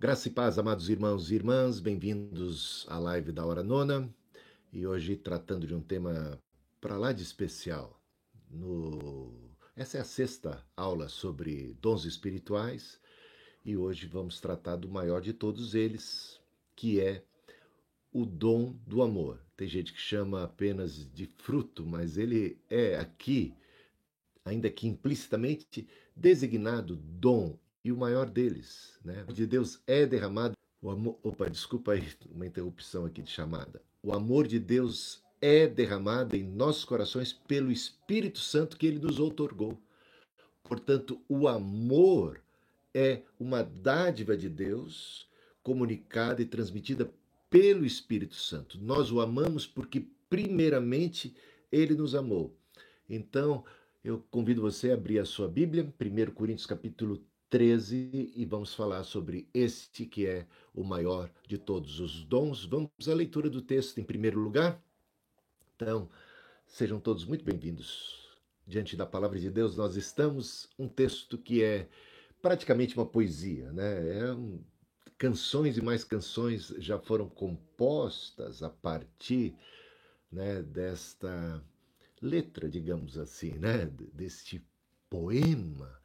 Graça e paz, amados irmãos e irmãs, bem-vindos à live da Hora Nona. E hoje tratando de um tema para lá de especial. No... Essa é a sexta aula sobre dons espirituais e hoje vamos tratar do maior de todos eles, que é o dom do amor. Tem gente que chama apenas de fruto, mas ele é aqui, ainda que implicitamente, designado dom e o maior deles, né? De Deus é derramado o amor. Opa, desculpa aí uma interrupção aqui de chamada. O amor de Deus é derramado em nossos corações pelo Espírito Santo que ele nos outorgou. Portanto, o amor é uma dádiva de Deus comunicada e transmitida pelo Espírito Santo. Nós o amamos porque primeiramente ele nos amou. Então, eu convido você a abrir a sua Bíblia, 1 Coríntios capítulo 13 e vamos falar sobre este que é o maior de todos os dons. Vamos à leitura do texto em primeiro lugar. Então, sejam todos muito bem-vindos. Diante da palavra de Deus, nós estamos um texto que é praticamente uma poesia, né? É um, canções e mais canções já foram compostas a partir né, desta letra, digamos assim, né, deste poema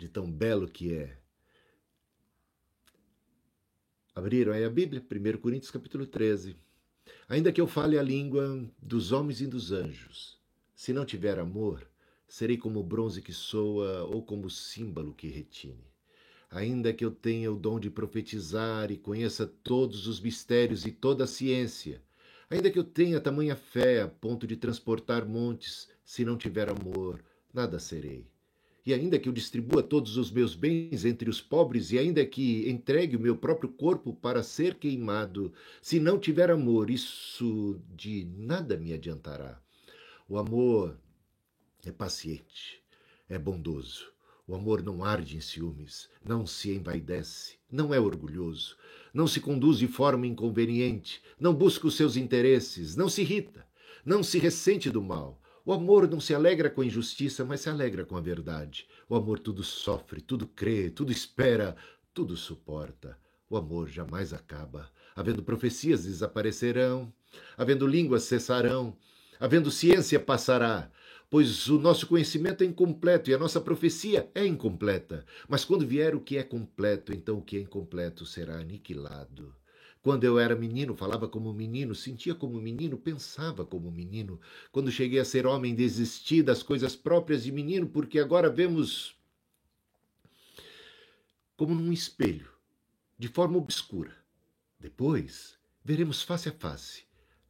de tão belo que é. Abriram aí a Bíblia, 1 Coríntios capítulo 13. Ainda que eu fale a língua dos homens e dos anjos, se não tiver amor, serei como o bronze que soa ou como o símbolo que retine. Ainda que eu tenha o dom de profetizar e conheça todos os mistérios e toda a ciência, ainda que eu tenha tamanha fé a ponto de transportar montes, se não tiver amor, nada serei e ainda que eu distribua todos os meus bens entre os pobres, e ainda que entregue o meu próprio corpo para ser queimado, se não tiver amor, isso de nada me adiantará. O amor é paciente, é bondoso. O amor não arde em ciúmes, não se envaidece, não é orgulhoso, não se conduz de forma inconveniente, não busca os seus interesses, não se irrita, não se ressente do mal o amor não se alegra com a injustiça, mas se alegra com a verdade. O amor tudo sofre, tudo crê, tudo espera, tudo suporta. O amor jamais acaba. Havendo profecias, desaparecerão. Havendo línguas, cessarão. Havendo ciência, passará. Pois o nosso conhecimento é incompleto e a nossa profecia é incompleta. Mas quando vier o que é completo, então o que é incompleto será aniquilado. Quando eu era menino, falava como menino, sentia como menino, pensava como menino. Quando cheguei a ser homem, desisti das coisas próprias de menino, porque agora vemos como num espelho, de forma obscura. Depois, veremos face a face.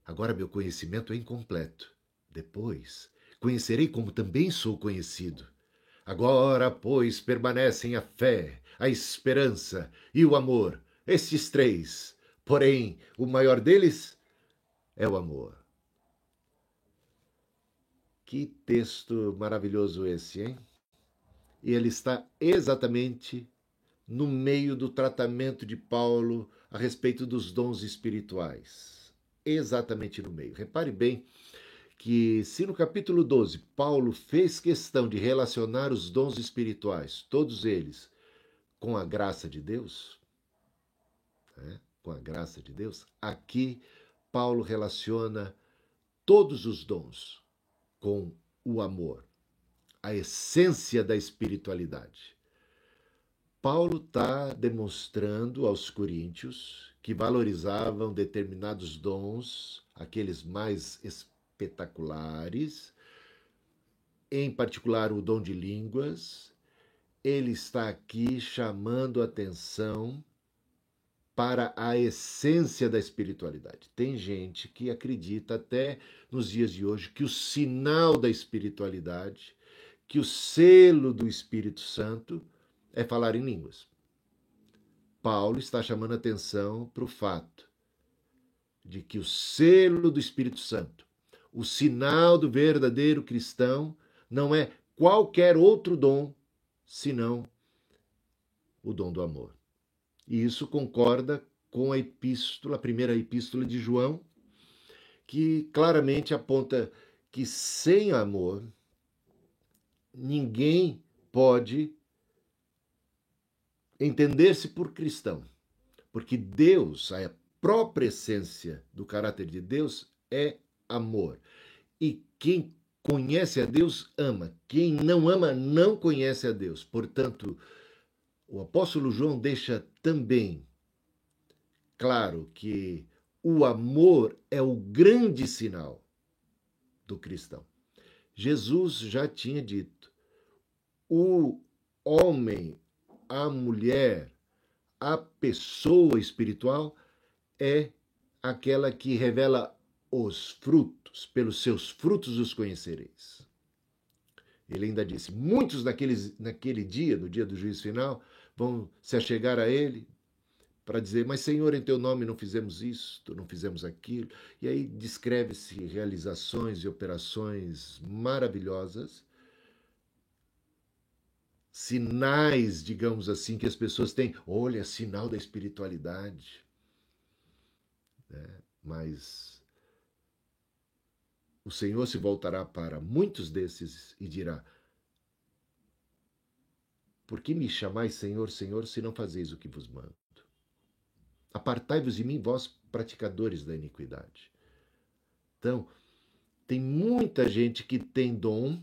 Agora meu conhecimento é incompleto. Depois, conhecerei como também sou conhecido. Agora, pois, permanecem a fé, a esperança e o amor, estes três Porém, o maior deles é o amor. Que texto maravilhoso esse, hein? E ele está exatamente no meio do tratamento de Paulo a respeito dos dons espirituais. Exatamente no meio. Repare bem que, se no capítulo 12 Paulo fez questão de relacionar os dons espirituais, todos eles, com a graça de Deus, né? Com a graça de Deus, aqui Paulo relaciona todos os dons com o amor, a essência da espiritualidade. Paulo está demonstrando aos coríntios que valorizavam determinados dons, aqueles mais espetaculares, em particular o dom de línguas. Ele está aqui chamando atenção para a essência da espiritualidade. Tem gente que acredita até nos dias de hoje que o sinal da espiritualidade, que o selo do Espírito Santo é falar em línguas. Paulo está chamando atenção para o fato de que o selo do Espírito Santo, o sinal do verdadeiro cristão, não é qualquer outro dom senão o dom do amor. E isso concorda com a epístola, a primeira epístola de João, que claramente aponta que sem amor ninguém pode entender-se por cristão. Porque Deus, a própria essência do caráter de Deus é amor. E quem conhece a Deus ama. Quem não ama não conhece a Deus. Portanto, o apóstolo João deixa também claro que o amor é o grande sinal do cristão. Jesus já tinha dito: o homem, a mulher, a pessoa espiritual é aquela que revela os frutos, pelos seus frutos os conhecereis. Ele ainda disse: muitos daqueles, naquele dia, no dia do juízo final, vão se achegar a ele para dizer: Mas, Senhor, em teu nome não fizemos isto, não fizemos aquilo. E aí descreve-se realizações e operações maravilhosas, sinais, digamos assim, que as pessoas têm. Olha, sinal da espiritualidade. É, mas o Senhor se voltará para muitos desses e dirá: Por que me chamais Senhor, Senhor, se não fazeis o que vos mando? Apartai-vos de mim, vós praticadores da iniquidade. Então, tem muita gente que tem dom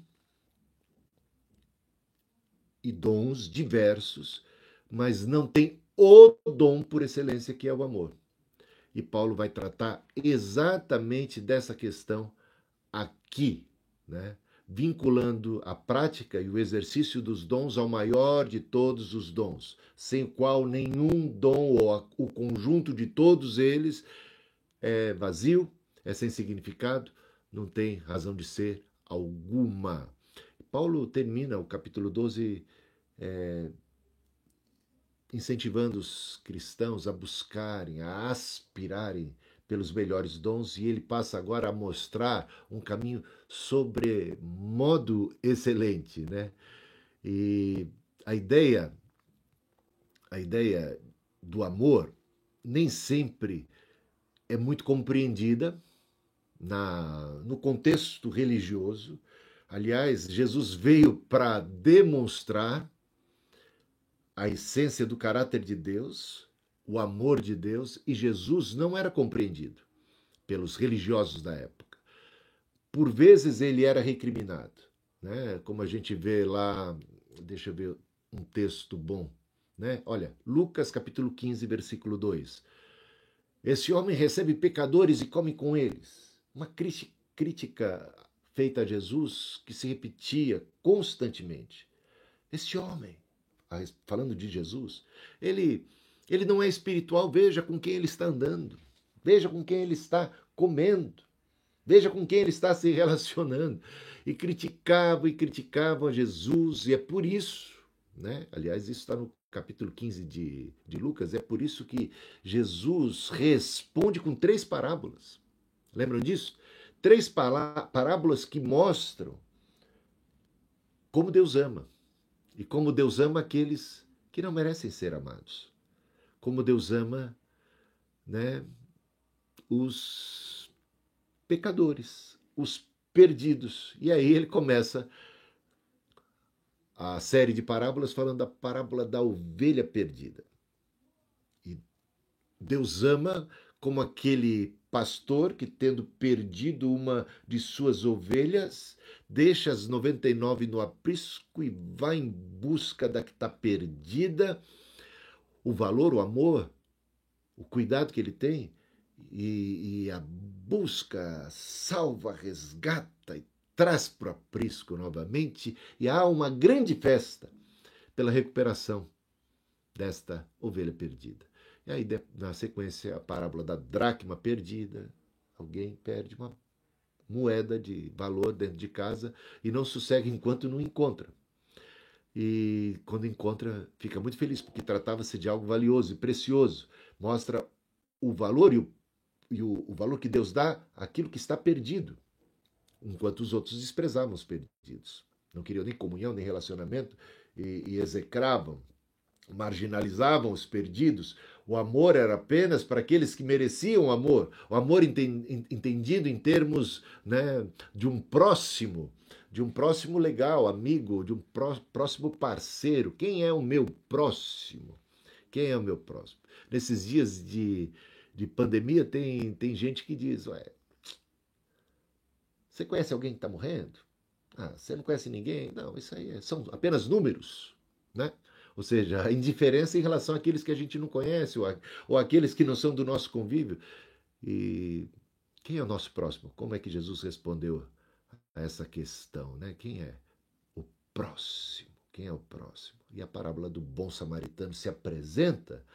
e dons diversos, mas não tem o dom por excelência que é o amor. E Paulo vai tratar exatamente dessa questão aqui, né? Vinculando a prática e o exercício dos dons ao maior de todos os dons, sem o qual nenhum dom ou o conjunto de todos eles é vazio, é sem significado, não tem razão de ser alguma. Paulo termina o capítulo 12 é, incentivando os cristãos a buscarem, a aspirarem pelos melhores dons, e ele passa agora a mostrar um caminho sobre modo excelente, né? E a ideia a ideia do amor nem sempre é muito compreendida na no contexto religioso. Aliás, Jesus veio para demonstrar a essência do caráter de Deus, o amor de Deus e Jesus não era compreendido pelos religiosos da época. Por vezes ele era recriminado, né? Como a gente vê lá, deixa eu ver um texto bom, né? Olha, Lucas capítulo 15, versículo 2. Esse homem recebe pecadores e come com eles. Uma crítica feita a Jesus que se repetia constantemente. Esse homem, falando de Jesus, ele ele não é espiritual, veja com quem ele está andando, veja com quem ele está comendo, veja com quem ele está se relacionando. E criticavam e criticavam a Jesus, e é por isso, né? aliás, isso está no capítulo 15 de, de Lucas, é por isso que Jesus responde com três parábolas. Lembram disso? Três parábolas que mostram como Deus ama e como Deus ama aqueles que não merecem ser amados como Deus ama né, os pecadores, os perdidos. E aí ele começa a série de parábolas falando da parábola da ovelha perdida. E Deus ama como aquele pastor que, tendo perdido uma de suas ovelhas, deixa as 99 no aprisco e vai em busca da que está perdida o valor, o amor, o cuidado que ele tem e, e a busca salva, resgata e traz para o aprisco novamente e há uma grande festa pela recuperação desta ovelha perdida. E aí, na sequência, a parábola da dracma perdida. Alguém perde uma moeda de valor dentro de casa e não sossega enquanto não encontra e quando encontra fica muito feliz, porque tratava-se de algo valioso e precioso. Mostra o valor e, o, e o, o, valor que Deus dá àquilo que está perdido, enquanto os outros desprezavam os perdidos. Não queriam nem comunhão, nem relacionamento e, e execravam, marginalizavam os perdidos. O amor era apenas para aqueles que mereciam amor. O amor entendido em termos né, de um próximo, de um próximo legal, amigo, de um próximo parceiro. Quem é o meu próximo? Quem é o meu próximo? Nesses dias de, de pandemia, tem, tem gente que diz: Ué, você conhece alguém que está morrendo? Ah, você não conhece ninguém? Não, isso aí é, são apenas números, né? Ou seja, a indiferença em relação àqueles que a gente não conhece ou, a, ou aqueles que não são do nosso convívio. E quem é o nosso próximo? Como é que Jesus respondeu a essa questão, né? Quem é o próximo? Quem é o próximo? E a parábola do bom samaritano se apresenta.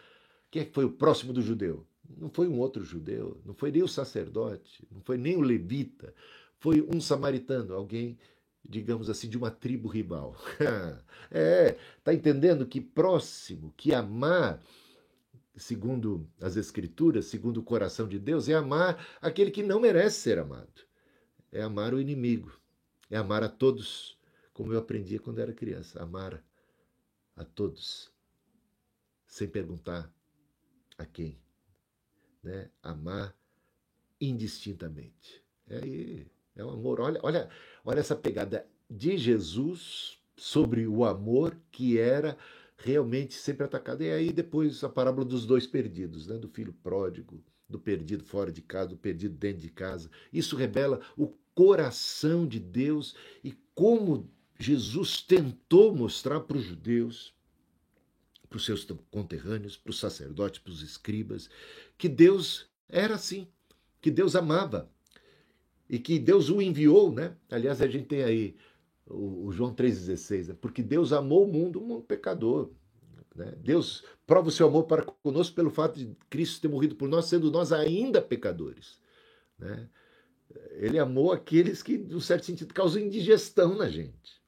Quem é que foi o próximo do judeu? Não foi um outro judeu, não foi nem o sacerdote, não foi nem o levita, foi um samaritano, alguém, digamos assim, de uma tribo rival. é, tá entendendo que próximo, que amar, segundo as escrituras, segundo o coração de Deus, é amar aquele que não merece ser amado. É amar o inimigo, é amar a todos, como eu aprendia quando era criança, amar a todos, sem perguntar a quem, né? Amar indistintamente. É é o amor. Olha, olha, olha essa pegada de Jesus sobre o amor que era realmente sempre atacado. E aí depois a parábola dos dois perdidos, né? do filho pródigo, do perdido fora de casa, do perdido dentro de casa. Isso revela o coração de Deus e como Jesus tentou mostrar para os judeus, para os seus conterrâneos, para os sacerdotes, para os escribas, que Deus era assim, que Deus amava, e que Deus o enviou, né? Aliás, a gente tem aí o, João 3,16, né? porque Deus amou o mundo, o mundo pecador. Né? Deus prova o seu amor para conosco pelo fato de Cristo ter morrido por nós, sendo nós ainda pecadores. Né? Ele amou aqueles que, num certo sentido, causam indigestão na gente.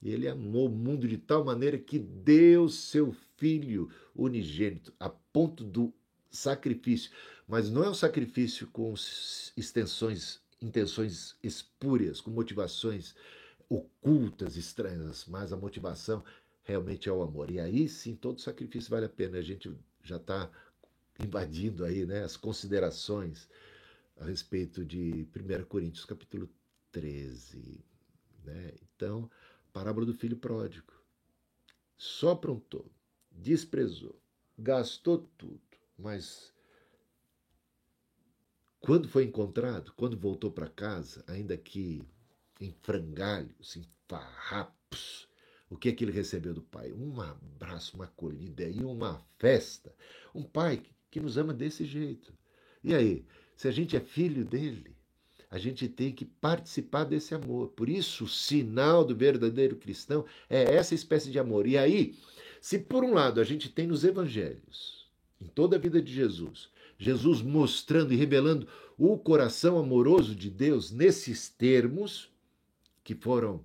E ele amou o mundo de tal maneira que deu seu Filho unigênito, a ponto do sacrifício. Mas não é um sacrifício com extensões intenções espúrias, com motivações ocultas, estranhas, mas a motivação realmente é o amor. E aí sim, todo sacrifício vale a pena. A gente já está invadindo aí né, as considerações a respeito de 1 Coríntios capítulo 13. Né? Então, parábola do filho pródigo. Só aprontou, desprezou, gastou tudo, mas quando foi encontrado, quando voltou para casa, ainda que em frangalhos, em farrapos, o que é que ele recebeu do pai? Um abraço, uma acolhida e uma festa. Um pai que nos ama desse jeito. E aí, se a gente é filho dele, a gente tem que participar desse amor. Por isso, o sinal do verdadeiro cristão é essa espécie de amor. E aí, se por um lado a gente tem nos evangelhos, em toda a vida de Jesus, Jesus mostrando e revelando o coração amoroso de Deus nesses termos que foram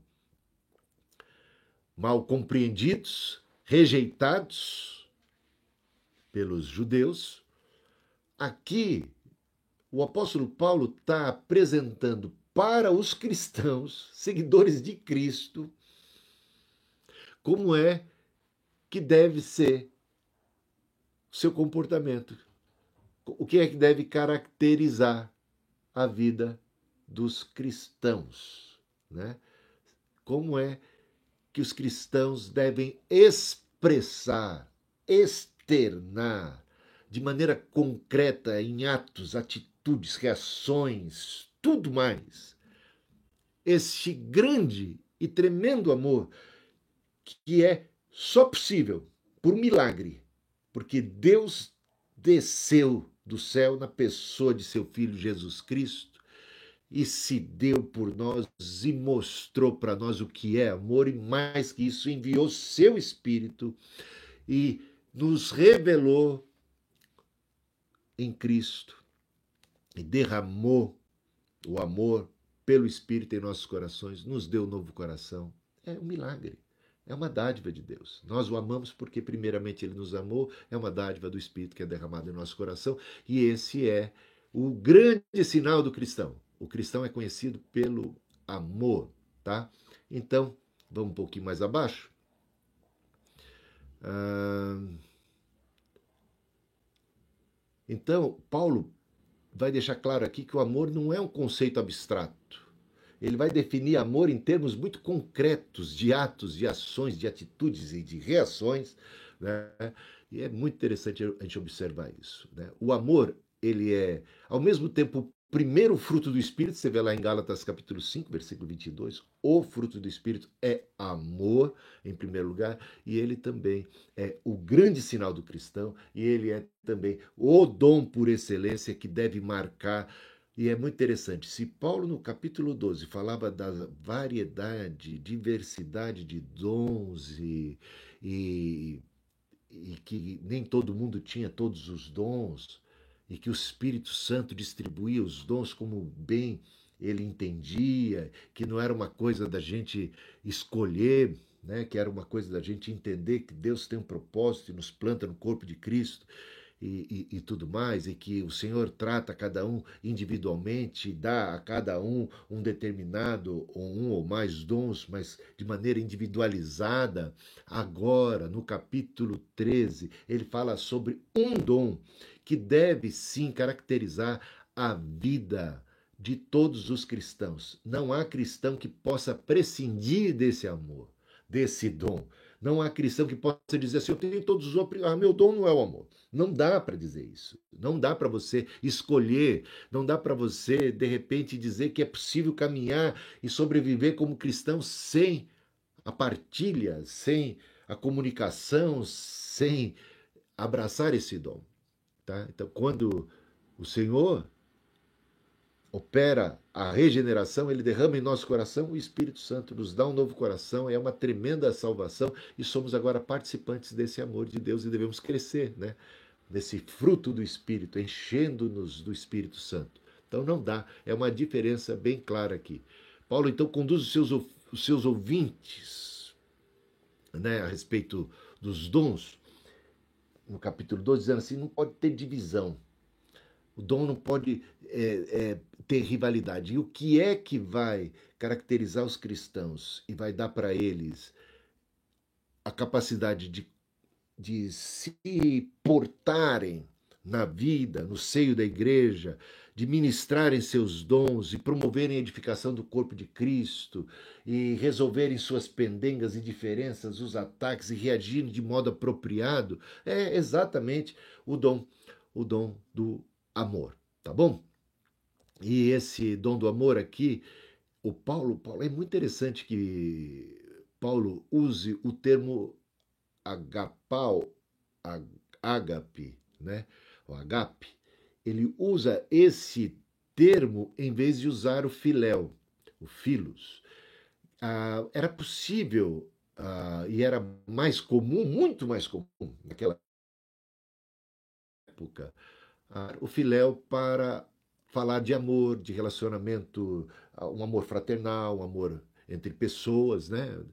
mal compreendidos, rejeitados pelos judeus. Aqui, o apóstolo Paulo está apresentando para os cristãos, seguidores de Cristo, como é que deve ser o seu comportamento o que é que deve caracterizar a vida dos cristãos, né? Como é que os cristãos devem expressar, externar de maneira concreta em atos, atitudes, reações, tudo mais. Este grande e tremendo amor que é só possível por milagre, porque Deus desceu do céu na pessoa de seu Filho Jesus Cristo e se deu por nós e mostrou para nós o que é amor, e mais que isso, enviou seu Espírito e nos revelou em Cristo e derramou o amor pelo Espírito em nossos corações, nos deu um novo coração. É um milagre. É uma dádiva de Deus. Nós o amamos porque, primeiramente, ele nos amou, é uma dádiva do Espírito que é derramado em nosso coração, e esse é o grande sinal do cristão. O cristão é conhecido pelo amor, tá? Então, vamos um pouquinho mais abaixo. Ah, então, Paulo vai deixar claro aqui que o amor não é um conceito abstrato ele vai definir amor em termos muito concretos de atos, de ações, de atitudes e de reações. Né? E é muito interessante a gente observar isso. Né? O amor, ele é, ao mesmo tempo, primeiro fruto do Espírito, você vê lá em Gálatas capítulo 5, versículo 22, o fruto do Espírito é amor, em primeiro lugar, e ele também é o grande sinal do cristão, e ele é também o dom por excelência que deve marcar. E é muito interessante, se Paulo no capítulo 12 falava da variedade, diversidade de dons e, e, e que nem todo mundo tinha todos os dons, e que o Espírito Santo distribuía os dons como bem ele entendia, que não era uma coisa da gente escolher, né? que era uma coisa da gente entender que Deus tem um propósito e nos planta no corpo de Cristo. E, e, e, tudo mais, e que o Senhor trata cada um individualmente, dá a cada um um determinado, ou um ou mais dons, mas de maneira individualizada. Agora, no capítulo 13, ele fala sobre um dom que deve sim caracterizar a vida de todos os cristãos. Não há cristão que possa prescindir desse amor, desse dom. Não há cristão que possa dizer assim: eu tenho todos os outros, ah, meu dom não é o amor. Não dá para dizer isso. Não dá para você escolher, não dá para você, de repente, dizer que é possível caminhar e sobreviver como cristão sem a partilha, sem a comunicação, sem abraçar esse dom. Tá? Então, quando o Senhor opera a regeneração, ele derrama em nosso coração o Espírito Santo, nos dá um novo coração, é uma tremenda salvação e somos agora participantes desse amor de Deus e devemos crescer, né? Nesse fruto do Espírito, enchendo-nos do Espírito Santo. Então não dá, é uma diferença bem clara aqui. Paulo então conduz os seus, os seus ouvintes né, a respeito dos dons no capítulo 12, dizendo assim: não pode ter divisão. O dom não pode é, é, ter rivalidade. E o que é que vai caracterizar os cristãos e vai dar para eles a capacidade de, de se portarem na vida, no seio da igreja, de ministrarem seus dons e promoverem a edificação do corpo de Cristo e resolverem suas pendengas e diferenças, os ataques e reagirem de modo apropriado, é exatamente o dom, o dom do amor, tá bom? E esse dom do amor aqui, o Paulo, Paulo é muito interessante que Paulo use o termo agapau, agape, né? O agape, ele usa esse termo em vez de usar o filéu, o filos. Ah, era possível ah, e era mais comum, muito mais comum naquela época, ah, o filéu para falar de amor, de relacionamento, ah, um amor fraternal, um amor entre pessoas, né?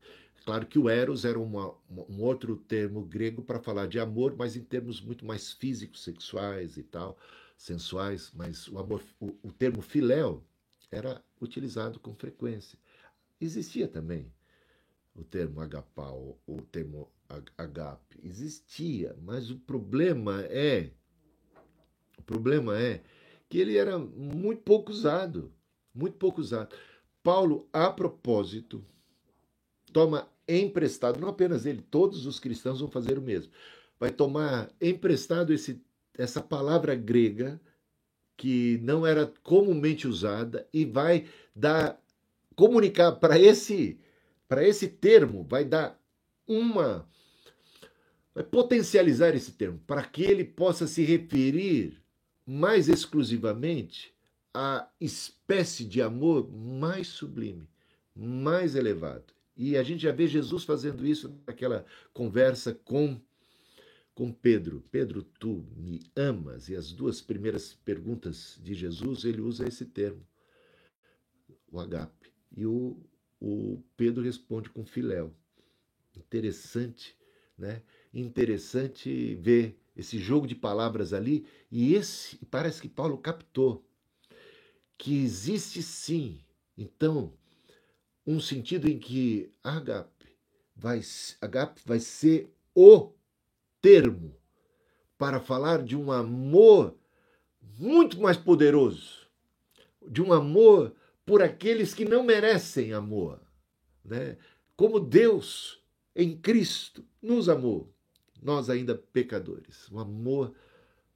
Claro que o eros era uma, um outro termo grego para falar de amor, mas em termos muito mais físicos, sexuais e tal sensuais, mas o, amor, o, o termo filéu era utilizado com frequência. Existia também o termo agapau, o termo agape, existia, mas o problema é o problema é que ele era muito pouco usado, muito pouco usado. Paulo, a propósito, toma emprestado, não apenas ele, todos os cristãos vão fazer o mesmo. Vai tomar emprestado esse essa palavra grega que não era comumente usada e vai dar comunicar para esse para esse termo, vai dar uma vai potencializar esse termo para que ele possa se referir mais exclusivamente à espécie de amor mais sublime, mais elevado. E a gente já vê Jesus fazendo isso naquela conversa com com Pedro: Pedro, tu me amas? E as duas primeiras perguntas de Jesus, ele usa esse termo, o agape. E o, o Pedro responde com filéu. Interessante, né? Interessante ver esse jogo de palavras ali. E esse, parece que Paulo captou que existe sim, então, um sentido em que agape vai, agape vai ser o termo para falar de um amor muito mais poderoso, de um amor por aqueles que não merecem amor, né? Como Deus em Cristo nos amou, nós ainda pecadores. Um amor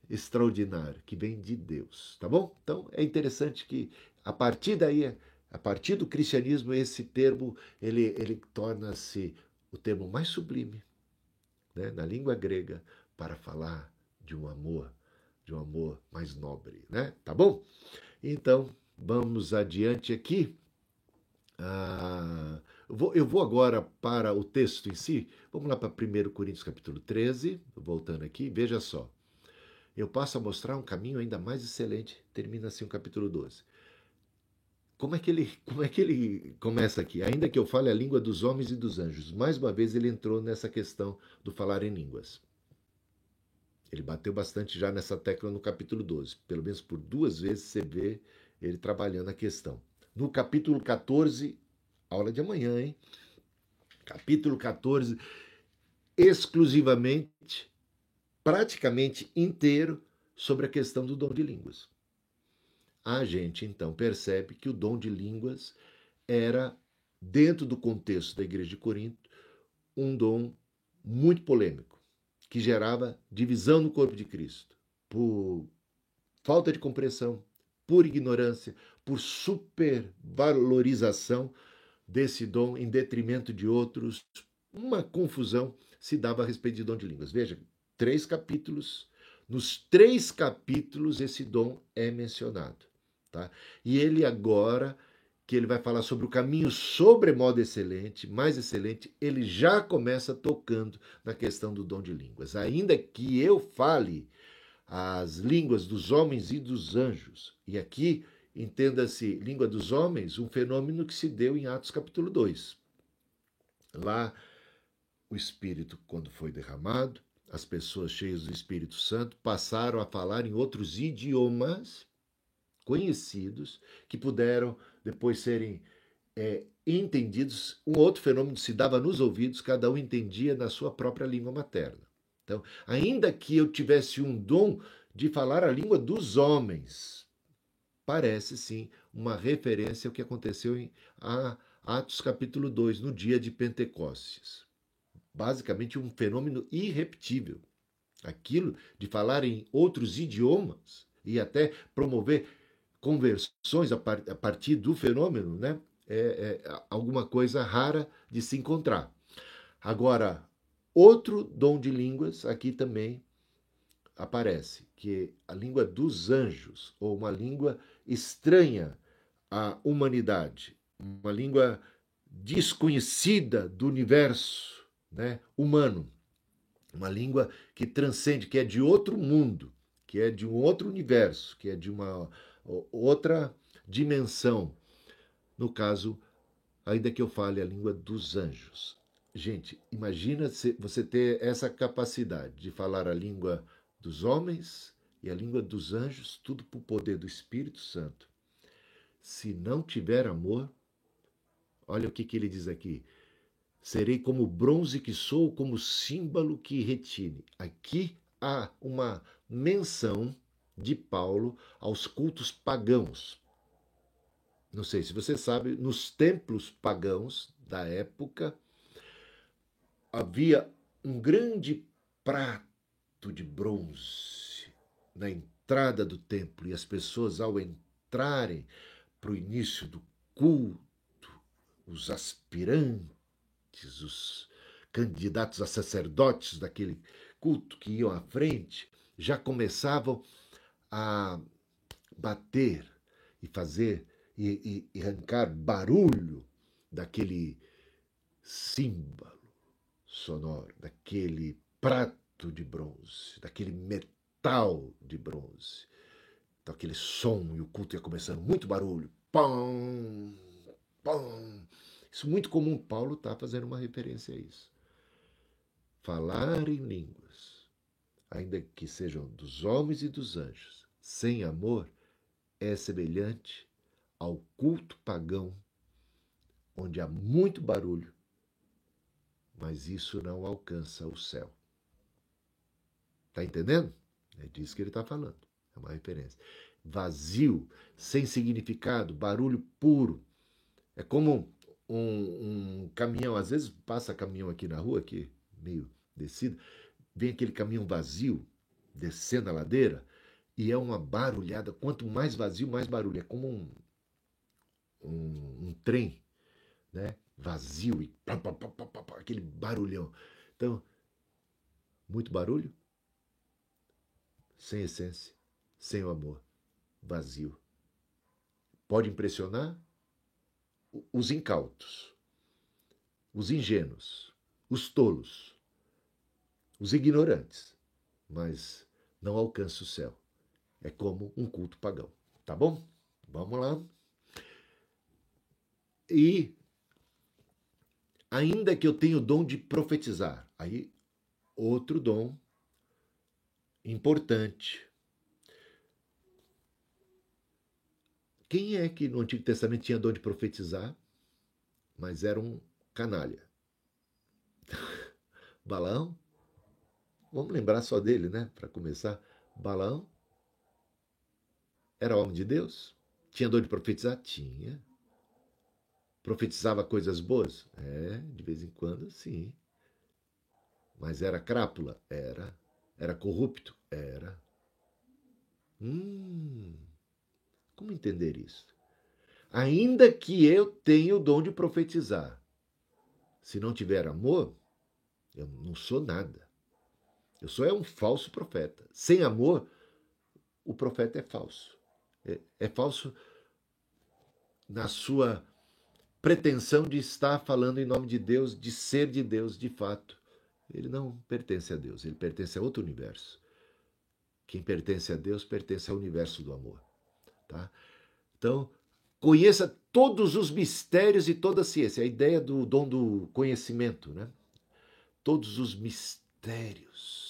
extraordinário que vem de Deus, tá bom? Então é interessante que a partir daí, a partir do cristianismo, esse termo ele, ele torna-se o termo mais sublime né, na língua grega para falar de um amor, de um amor mais nobre, né? Tá bom? Então vamos adiante aqui. Ah, eu, vou, agora para o texto em si. Vamos lá para 1 Coríntios capítulo 13, voltando aqui, veja só eu passo a mostrar um caminho ainda mais excelente. Termina assim o capítulo 12. Como é que ele, como é que ele começa aqui? Ainda que eu fale a língua dos homens e dos anjos. Mais uma vez ele entrou nessa questão do falar em línguas. Ele bateu bastante já nessa tecla no capítulo 12. Pelo menos por duas vezes você vê ele trabalhando a questão. No capítulo 14, aula de amanhã, hein? Capítulo 14, exclusivamente praticamente inteiro sobre a questão do dom de línguas. A gente então percebe que o dom de línguas era, dentro do contexto da igreja de Corinto, um dom muito polêmico, que gerava divisão no corpo de Cristo, por falta de compreensão, por ignorância, por supervalorização desse dom em detrimento de outros, uma confusão se dava a respeito de dom de línguas. Veja, três capítulos. Nos três capítulos, esse dom é mencionado. Tá? E ele agora, que ele vai falar sobre o caminho sobremodo excelente, mais excelente, ele já começa tocando na questão do dom de línguas. Ainda que eu fale as línguas dos homens e dos anjos, e aqui entenda-se língua dos homens, um fenômeno que se deu em Atos capítulo 2. Lá, o Espírito, quando foi derramado, as pessoas cheias do Espírito Santo passaram a falar em outros idiomas conhecidos que puderam depois serem é, entendidos. Um outro fenômeno se dava nos ouvidos, cada um entendia na sua própria língua materna. Então, ainda que eu tivesse um dom de falar a língua dos homens, parece sim uma referência ao que aconteceu em Atos capítulo 2, no dia de Pentecostes basicamente um fenômeno irrepetível. Aquilo de falar em outros idiomas e até promover conversões a, par a partir do fenômeno, né? É, é alguma coisa rara de se encontrar. Agora, outro dom de línguas aqui também aparece, que é a língua dos anjos, ou uma língua estranha à humanidade, uma língua desconhecida do universo, né, humano. Uma língua que transcende, que é de outro mundo, que é de um outro universo, que é de uma outra dimensão. No caso, ainda que eu fale a língua dos anjos. Gente, imagina você ter essa capacidade de falar a língua dos homens e a língua dos anjos, tudo por poder do Espírito Santo. Se não tiver amor, olha o que, que ele diz aqui: Serei como bronze que sou, como símbolo que retine. Aqui há uma menção de Paulo aos cultos pagãos. Não sei se você sabe, nos templos pagãos da época havia um grande prato de bronze na entrada do templo e as pessoas, ao entrarem para o início do culto, os aspirantes, os candidatos a sacerdotes daquele culto que iam à frente, já começavam a bater e fazer e, e, e arrancar barulho daquele símbolo sonoro, daquele prato de bronze, daquele metal de bronze. Então, aquele som e o culto ia começando, muito barulho. Pão, pão, isso é muito comum, Paulo está fazendo uma referência a isso. Falar em línguas, ainda que sejam dos homens e dos anjos, sem amor, é semelhante ao culto pagão, onde há muito barulho, mas isso não alcança o céu. Está entendendo? É disso que ele está falando. É uma referência. Vazio, sem significado, barulho puro. É como um, um caminhão, às vezes passa caminhão aqui na rua, aqui meio descido, vem aquele caminhão vazio, descendo a ladeira, e é uma barulhada. Quanto mais vazio, mais barulho. É como um, um, um trem, né? Vazio e pá, pá, pá, aquele barulhão. Então, muito barulho, sem essência, sem o amor, vazio. Pode impressionar os incautos, os ingênuos, os tolos, os ignorantes, mas não alcança o céu. É como um culto pagão. Tá bom? Vamos lá. E ainda que eu tenha o dom de profetizar, aí outro dom importante. Quem é que no Antigo Testamento tinha dom de profetizar, mas era um canalha? Balão? Vamos lembrar só dele, né? Para começar. Balão era homem de Deus? Tinha dom de profetizar? Tinha. Profetizava coisas boas? É, de vez em quando, sim. Mas era crápula? Era. Era corrupto? Era. Hum. Como entender isso? Ainda que eu tenha o dom de profetizar, se não tiver amor, eu não sou nada. Eu sou é um falso profeta. Sem amor, o profeta é falso. É, é falso na sua pretensão de estar falando em nome de Deus, de ser de Deus de fato. Ele não pertence a Deus, ele pertence a outro universo. Quem pertence a Deus pertence ao universo do amor. Tá? Então, conheça todos os mistérios e toda a ciência. A ideia do dom do conhecimento, né? Todos os mistérios,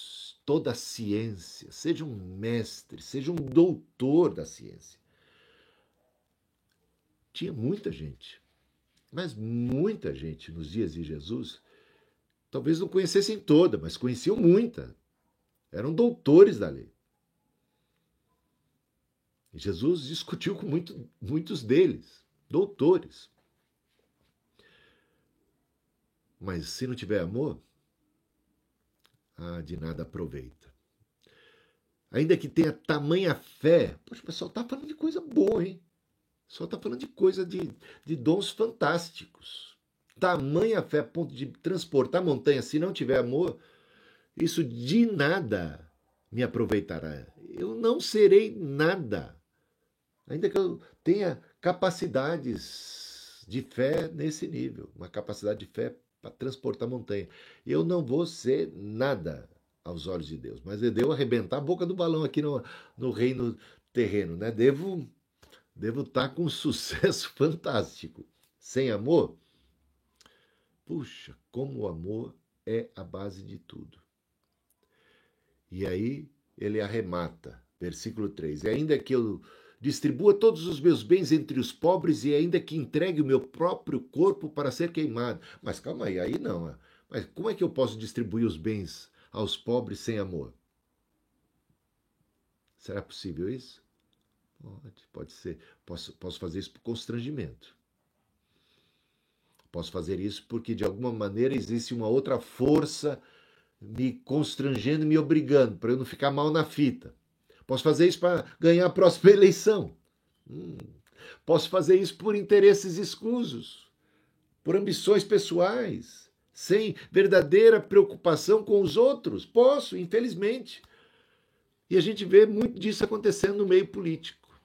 toda a ciência. Seja um mestre, seja um doutor da ciência. Tinha muita gente, mas muita gente nos dias de Jesus Talvez não conhecessem toda, mas conheciam muita. Eram doutores da lei. E Jesus discutiu com muito, muitos deles, doutores. Mas se não tiver amor, ah, de nada aproveita. Ainda que tenha tamanha fé, poxa, o pessoal está falando de coisa boa, hein? Só está falando de coisa de, de dons fantásticos tamanha fé a ponto de transportar montanha, se não tiver amor, isso de nada me aproveitará. Eu não serei nada. Ainda que eu tenha capacidades de fé nesse nível, uma capacidade de fé para transportar montanha. Eu não vou ser nada aos olhos de Deus, mas eu devo arrebentar a boca do balão aqui no, no reino terreno, né? Devo devo estar com um sucesso fantástico. Sem amor, Puxa, como o amor é a base de tudo. E aí ele arremata, versículo 3: E ainda que eu distribua todos os meus bens entre os pobres e ainda que entregue o meu próprio corpo para ser queimado. Mas calma aí, aí não. Mas como é que eu posso distribuir os bens aos pobres sem amor? Será possível isso? Pode, pode ser. Posso, posso fazer isso por constrangimento. Posso fazer isso porque, de alguma maneira, existe uma outra força me constrangendo, me obrigando, para eu não ficar mal na fita. Posso fazer isso para ganhar a próxima eleição. Hum. Posso fazer isso por interesses escusos, por ambições pessoais, sem verdadeira preocupação com os outros. Posso, infelizmente. E a gente vê muito disso acontecendo no meio político.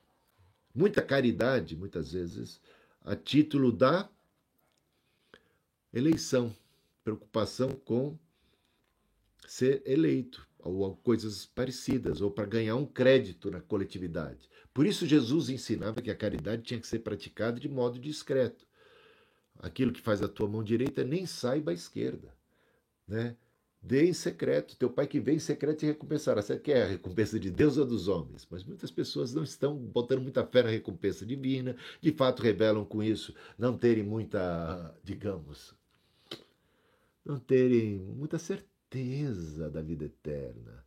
Muita caridade, muitas vezes, a título da eleição, preocupação com ser eleito, ou coisas parecidas, ou para ganhar um crédito na coletividade. Por isso, Jesus ensinava que a caridade tinha que ser praticada de modo discreto. Aquilo que faz a tua mão direita nem saiba a esquerda. Né? Dê em secreto. Teu pai que vem em secreto te recompensará. Você quer a recompensa de Deus ou dos homens? Mas muitas pessoas não estão botando muita fé na recompensa divina. De fato, revelam com isso não terem muita, digamos, não terem muita certeza da vida eterna,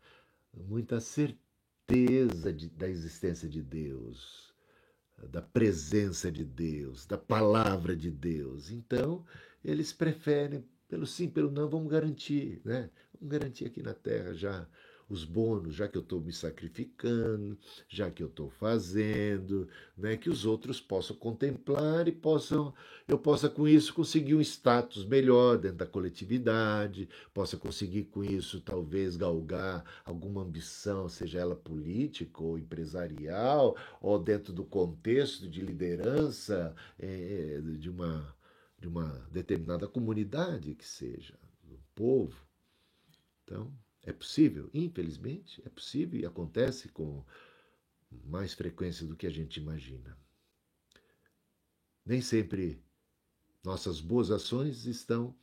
muita certeza de, da existência de Deus, da presença de Deus, da palavra de Deus. Então, eles preferem pelo sim, pelo não, vamos garantir, né? Vamos garantir aqui na terra já os bônus, já que eu estou me sacrificando, já que eu estou fazendo, né, que os outros possam contemplar e possam, eu possa com isso conseguir um status melhor dentro da coletividade, possa conseguir com isso talvez galgar alguma ambição, seja ela política ou empresarial, ou dentro do contexto de liderança é, de uma de uma determinada comunidade que seja, do povo. Então, é possível? Infelizmente, é possível e acontece com mais frequência do que a gente imagina. Nem sempre nossas boas ações estão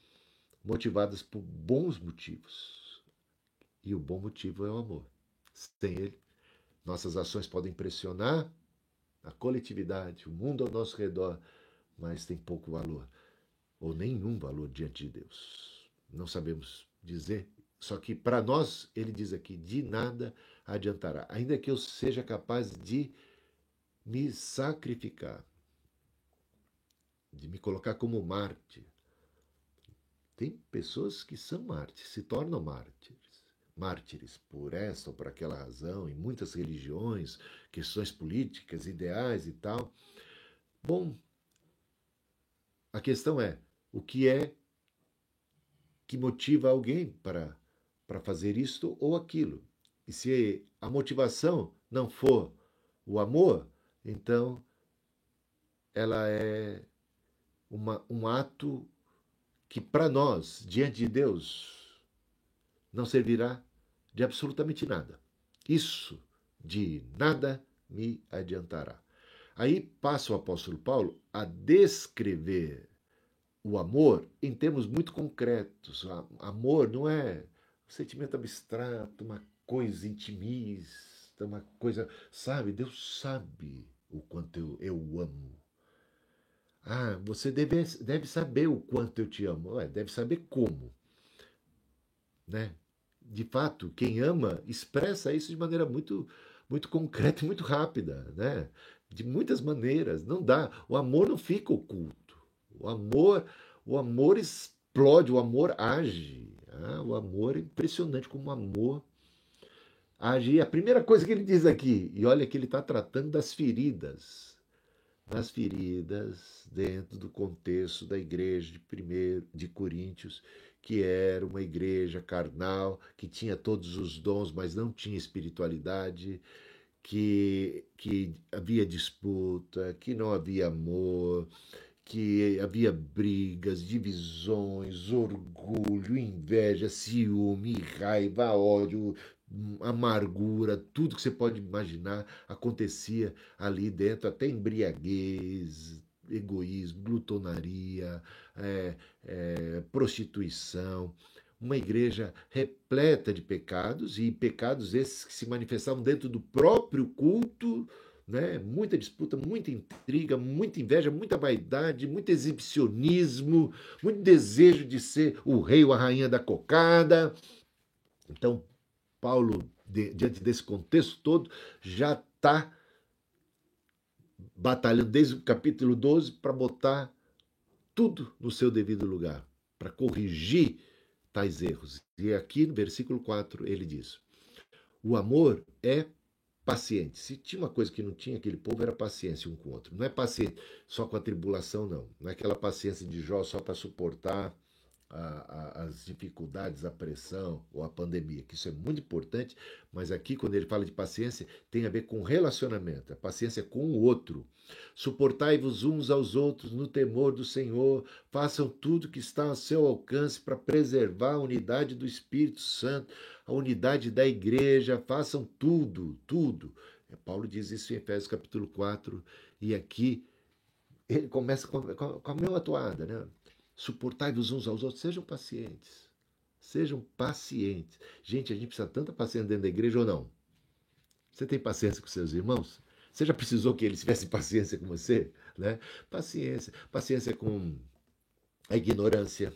motivadas por bons motivos. E o bom motivo é o amor. Sem ele, nossas ações podem impressionar a coletividade, o mundo ao nosso redor, mas tem pouco valor, ou nenhum valor diante de Deus. Não sabemos dizer só que para nós, ele diz aqui, de nada adiantará, ainda que eu seja capaz de me sacrificar, de me colocar como mártir. Tem pessoas que são mártires, se tornam mártires, mártires por essa ou por aquela razão, em muitas religiões, questões políticas, ideais e tal. Bom, a questão é: o que é que motiva alguém para para fazer isto ou aquilo. E se a motivação não for o amor, então ela é uma, um ato que para nós, diante de Deus, não servirá de absolutamente nada. Isso de nada me adiantará. Aí passa o apóstolo Paulo a descrever o amor em termos muito concretos. Amor não é um sentimento abstrato, uma coisa intimista, uma coisa. Sabe? Deus sabe o quanto eu, eu amo. Ah, você deve, deve saber o quanto eu te amo. Ué, deve saber como. Né? De fato, quem ama expressa isso de maneira muito, muito concreta e muito rápida. Né? De muitas maneiras. Não dá. O amor não fica oculto. O amor, o amor explode, o amor age. Ah, o amor é impressionante como o amor age. A primeira coisa que ele diz aqui, e olha que ele está tratando das feridas, das feridas dentro do contexto da igreja de primeiro de Coríntios, que era uma igreja carnal, que tinha todos os dons, mas não tinha espiritualidade, que, que havia disputa, que não havia amor, que havia brigas, divisões, orgulho, inveja, ciúme, raiva, ódio, amargura, tudo que você pode imaginar acontecia ali dentro, até embriaguez, egoísmo, glutonaria, é, é, prostituição. Uma igreja repleta de pecados, e pecados esses que se manifestavam dentro do próprio culto né? muita disputa, muita intriga, muita inveja, muita vaidade, muito exibicionismo, muito desejo de ser o rei ou a rainha da cocada. Então, Paulo, de, diante desse contexto todo, já está batalhando desde o capítulo 12 para botar tudo no seu devido lugar, para corrigir tais erros. E aqui no versículo 4 ele diz: O amor é paciente. Se tinha uma coisa que não tinha aquele povo, era paciência um com o outro. Não é paciente só com a tribulação, não. Não é aquela paciência de Jó só para suportar a, a, as dificuldades, a pressão ou a pandemia, que isso é muito importante, mas aqui, quando ele fala de paciência, tem a ver com relacionamento, a paciência com o outro. Suportai-vos uns aos outros no temor do Senhor, façam tudo que está ao seu alcance para preservar a unidade do Espírito Santo, a unidade da igreja, façam tudo, tudo. É, Paulo diz isso em Efésios capítulo 4, e aqui ele começa com, com, a mesma toada, né? Suportai-vos uns aos outros, sejam pacientes. Sejam pacientes. Gente, a gente precisa tanta paciência dentro da igreja ou não? Você tem paciência com seus irmãos? Você já precisou que eles tivessem paciência com você? Né? Paciência. Paciência com a ignorância.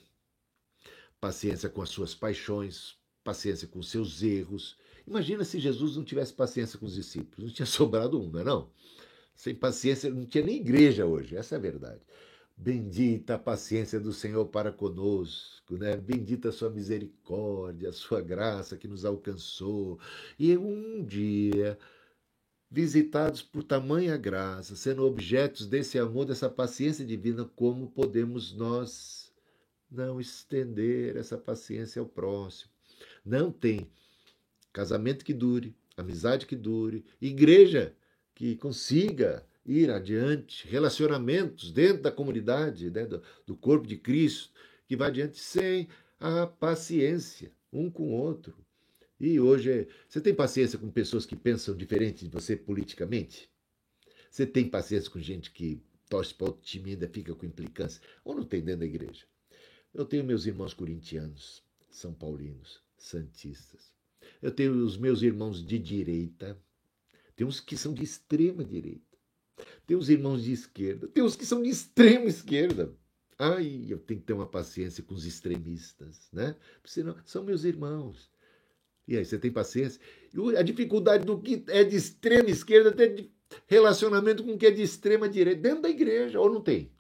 Paciência com as suas paixões. Paciência com seus erros. Imagina se Jesus não tivesse paciência com os discípulos. Não tinha sobrado um, não é não? Sem paciência, não tinha nem igreja hoje. Essa é a verdade. Bendita a paciência do Senhor para conosco, né? Bendita a sua misericórdia, a sua graça que nos alcançou. E um dia, visitados por tamanha graça, sendo objetos desse amor, dessa paciência divina, como podemos nós não estender essa paciência ao próximo? Não tem casamento que dure, amizade que dure, igreja que consiga ir adiante, relacionamentos dentro da comunidade, dentro do corpo de Cristo, que vai adiante sem a paciência um com o outro. E hoje, você tem paciência com pessoas que pensam diferente de você politicamente? Você tem paciência com gente que torce para outro time e ainda fica com implicância? Ou não tem dentro da igreja? Eu tenho meus irmãos corintianos, são paulinos, santistas. Eu tenho os meus irmãos de direita, tem uns que são de extrema direita. Tem os irmãos de esquerda, tem os que são de extrema esquerda. Ai, eu tenho que ter uma paciência com os extremistas, né? Senão são meus irmãos. E aí, você tem paciência? A dificuldade do que é de extrema esquerda ter relacionamento com o que é de extrema direita, dentro da igreja, ou não tem?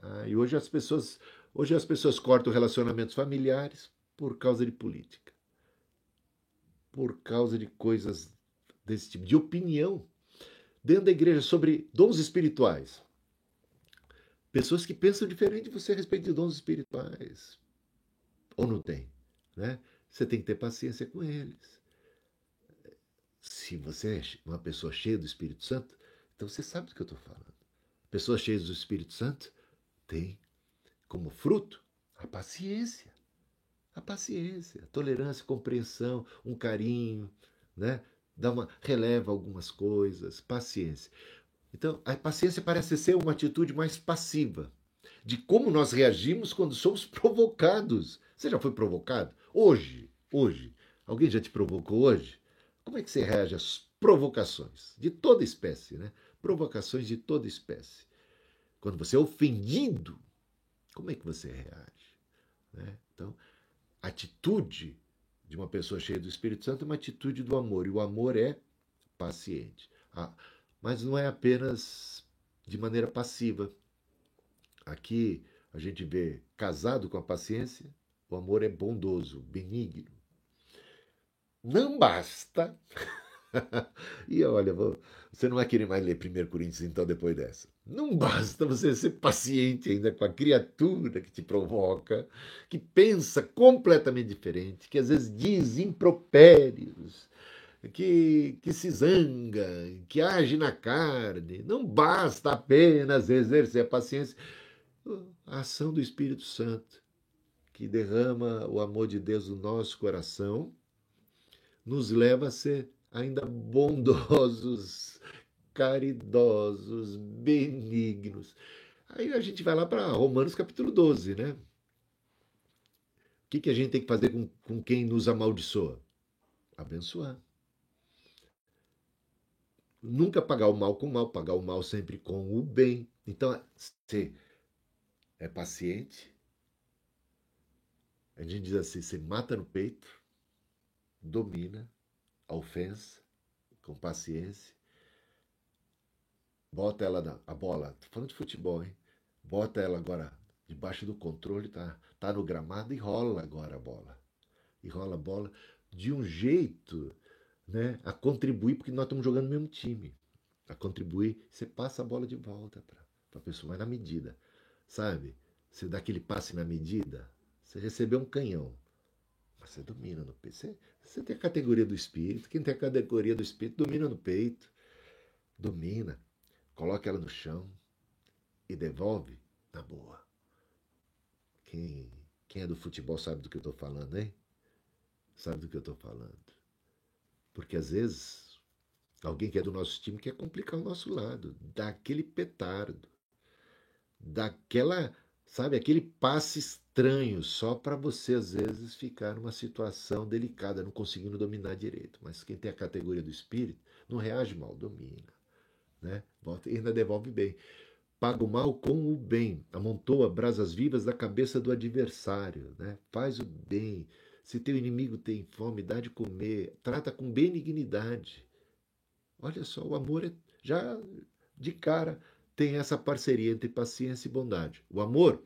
Ah, e hoje as pessoas, hoje as pessoas cortam relacionamentos familiares por causa de política. Por causa de coisas desse tipo, de opinião dentro da igreja sobre dons espirituais. Pessoas que pensam diferente de você a respeito de dons espirituais. Ou não tem, né? Você tem que ter paciência com eles. Se você é uma pessoa cheia do Espírito Santo, então você sabe do que eu estou falando. Pessoas cheias do Espírito Santo têm como fruto a paciência. A paciência, a tolerância, a compreensão, um carinho, né? dá uma releva algumas coisas, paciência. Então, a paciência parece ser uma atitude mais passiva de como nós reagimos quando somos provocados. Você já foi provocado? Hoje, hoje, alguém já te provocou hoje? Como é que você reage às provocações de toda espécie, né? Provocações de toda espécie. Quando você é ofendido, como é que você reage? Né? Então, atitude de uma pessoa cheia do Espírito Santo é uma atitude do amor, e o amor é paciente. Ah, mas não é apenas de maneira passiva. Aqui a gente vê casado com a paciência, o amor é bondoso, benigno. Não basta. e olha, você não vai querer mais ler 1 Coríntios então depois dessa. Não basta você ser paciente ainda com a criatura que te provoca, que pensa completamente diferente, que às vezes diz impropérios, que, que se zanga, que age na carne. Não basta apenas exercer a paciência. A ação do Espírito Santo, que derrama o amor de Deus no nosso coração, nos leva a ser ainda bondosos caridosos, benignos. Aí a gente vai lá para Romanos capítulo 12, né? O que, que a gente tem que fazer com, com quem nos amaldiçoa? Abençoar. Nunca pagar o mal com o mal, pagar o mal sempre com o bem. Então, você é paciente. A gente diz assim: você mata no peito, domina a ofensa com paciência Bota ela na a bola, tô falando de futebol, hein? Bota ela agora debaixo do controle, tá, tá no gramado e rola agora a bola. E rola a bola de um jeito, né, a contribuir porque nós estamos jogando no mesmo time. A contribuir, você passa a bola de volta para a pessoa, mas na medida, sabe? Você dá aquele passe na medida, você recebeu um canhão, mas você domina no peito. Você, tem a categoria do espírito, quem tem a categoria do espírito domina no peito, domina coloca ela no chão e devolve na boa. Quem, quem é do futebol sabe do que eu estou falando, hein? Sabe do que eu estou falando. Porque às vezes alguém que é do nosso time quer complicar o nosso lado, dá aquele petardo, daquela, sabe, aquele passe estranho só para você às vezes ficar numa situação delicada, não conseguindo dominar direito. Mas quem tem a categoria do espírito não reage mal, domina né? Volta e ainda devolve bem. Paga o mal com o bem, amontoa brasas vivas da cabeça do adversário, né? Faz o bem. Se teu inimigo tem fome, dá de comer, trata com benignidade. Olha só, o amor é já de cara tem essa parceria entre paciência e bondade. O amor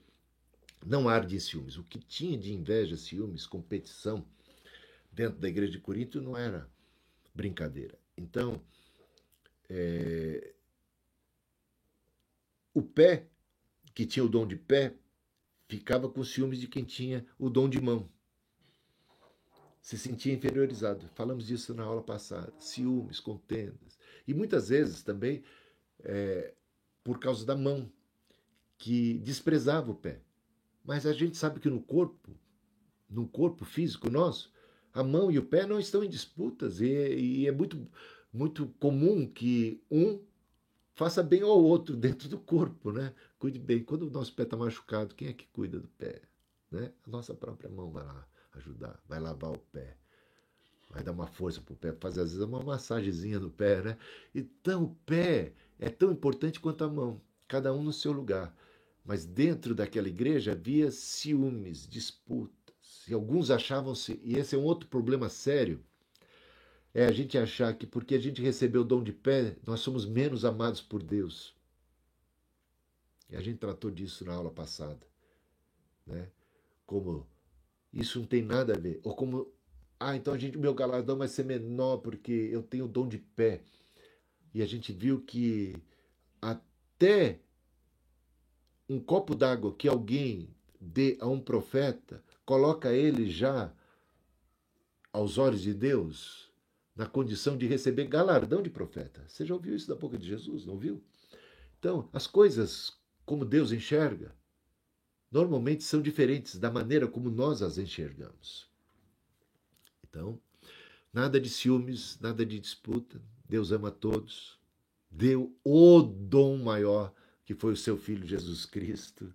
não arde em ciúmes. O que tinha de inveja, ciúmes, competição dentro da igreja de Corinto não era brincadeira. Então, é, o pé, que tinha o dom de pé, ficava com ciúmes de quem tinha o dom de mão. Se sentia inferiorizado. Falamos disso na aula passada. Ciúmes, contendas. E muitas vezes também é, por causa da mão, que desprezava o pé. Mas a gente sabe que no corpo, no corpo físico nosso, a mão e o pé não estão em disputas. E, e é muito, muito comum que um faça bem ao outro dentro do corpo, né? Cuide bem. Quando o nosso pé está machucado, quem é que cuida do pé? Né? A nossa própria mão vai lá ajudar, vai lavar o pé, vai dar uma força para o pé, fazer às vezes uma massagenzinha no pé, né? Então o pé é tão importante quanto a mão, cada um no seu lugar. Mas dentro daquela igreja havia ciúmes, disputas, e alguns achavam-se, e esse é um outro problema sério, é a gente achar que porque a gente recebeu o dom de pé, nós somos menos amados por Deus. E a gente tratou disso na aula passada, né? Como isso não tem nada a ver, ou como ah, então a gente, meu galardão vai ser menor porque eu tenho dom de pé. E a gente viu que até um copo d'água que alguém dê a um profeta coloca ele já aos olhos de Deus na condição de receber galardão de profeta. Você já ouviu isso da boca de Jesus, não viu? Então, as coisas como Deus enxerga normalmente são diferentes da maneira como nós as enxergamos. Então, nada de ciúmes, nada de disputa. Deus ama todos. Deu o dom maior, que foi o seu Filho Jesus Cristo.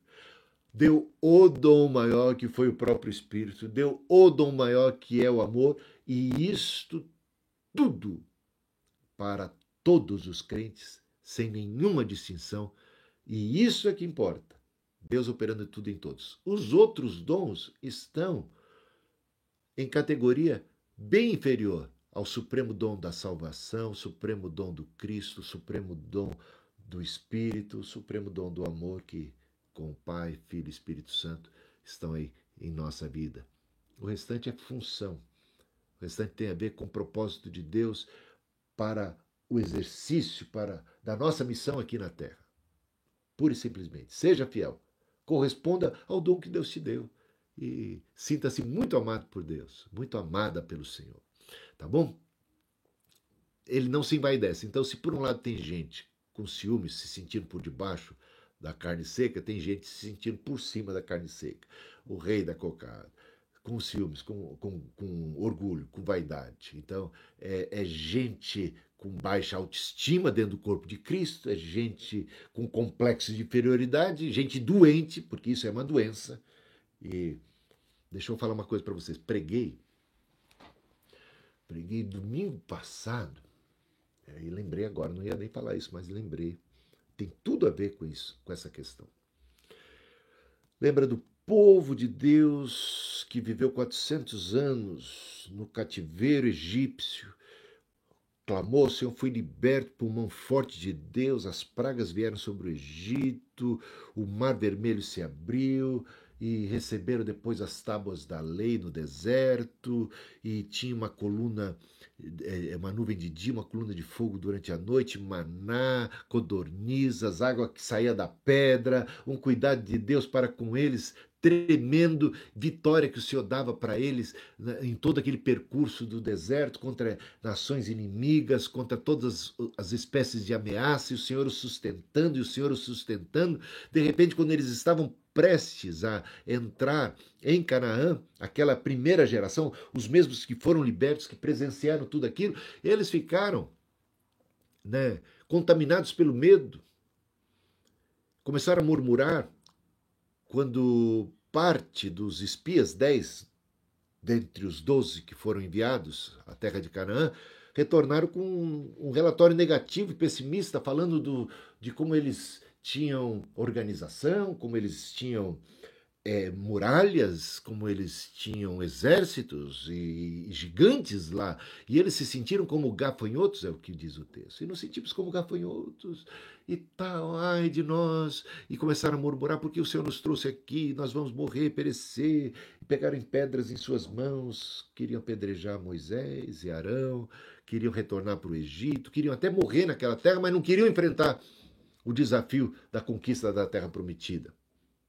Deu o dom maior, que foi o próprio Espírito. Deu o dom maior, que é o amor. E isto tudo para todos os crentes, sem nenhuma distinção. E isso é que importa. Deus operando tudo em todos. Os outros dons estão em categoria bem inferior ao supremo dom da salvação, supremo dom do Cristo, supremo dom do Espírito, supremo dom do amor que com o Pai, Filho e Espírito Santo estão aí em nossa vida. O restante é função. O restante tem a ver com o propósito de Deus para o exercício para da nossa missão aqui na terra. Pura e simplesmente. Seja fiel. Corresponda ao dom que Deus te deu e sinta-se muito amado por Deus, muito amada pelo Senhor. Tá bom? Ele não se envaidece. Então, se por um lado tem gente com ciúmes se sentindo por debaixo da carne seca, tem gente se sentindo por cima da carne seca. O rei da cocada, com ciúmes, com, com, com orgulho, com vaidade. Então, é, é gente com baixa autoestima dentro do corpo de Cristo, é gente com complexo de inferioridade, gente doente, porque isso é uma doença e deixa eu falar uma coisa para vocês. Preguei, preguei domingo passado, é, e lembrei agora, não ia nem falar isso, mas lembrei. Tem tudo a ver com isso, com essa questão. Lembra do povo de Deus que viveu 400 anos no cativeiro egípcio, clamou, Senhor foi liberto por mão forte de Deus, as pragas vieram sobre o Egito, o mar vermelho se abriu, e receberam depois as tábuas da lei no deserto, e tinha uma coluna, é, é, uma nuvem de dia, uma coluna de fogo durante a noite, maná, codornizas, água que saía da pedra, um cuidado de Deus para com eles tremendo vitória que o Senhor dava para eles né, em todo aquele percurso do deserto contra nações inimigas, contra todas as espécies de ameaça, e o Senhor os sustentando, e o Senhor os sustentando. De repente, quando eles estavam prestes a entrar em Canaã, aquela primeira geração, os mesmos que foram libertos, que presenciaram tudo aquilo, eles ficaram né, contaminados pelo medo, começaram a murmurar, quando parte dos espias, dez dentre os doze que foram enviados à terra de Canaã, retornaram com um relatório negativo e pessimista, falando do, de como eles tinham organização, como eles tinham é, muralhas, como eles tinham exércitos e, e, gigantes lá, e eles se sentiram como gafanhotos, é o que diz o texto, e nos sentimos como gafanhotos, e tal, ai de nós, e começaram a murmurar, porque o Senhor nos trouxe aqui, nós vamos morrer, perecer, e pegaram pedras em suas mãos, queriam apedrejar Moisés e Arão, queriam retornar para o Egito, queriam até morrer naquela terra, mas não queriam enfrentar o desafio da conquista da terra prometida.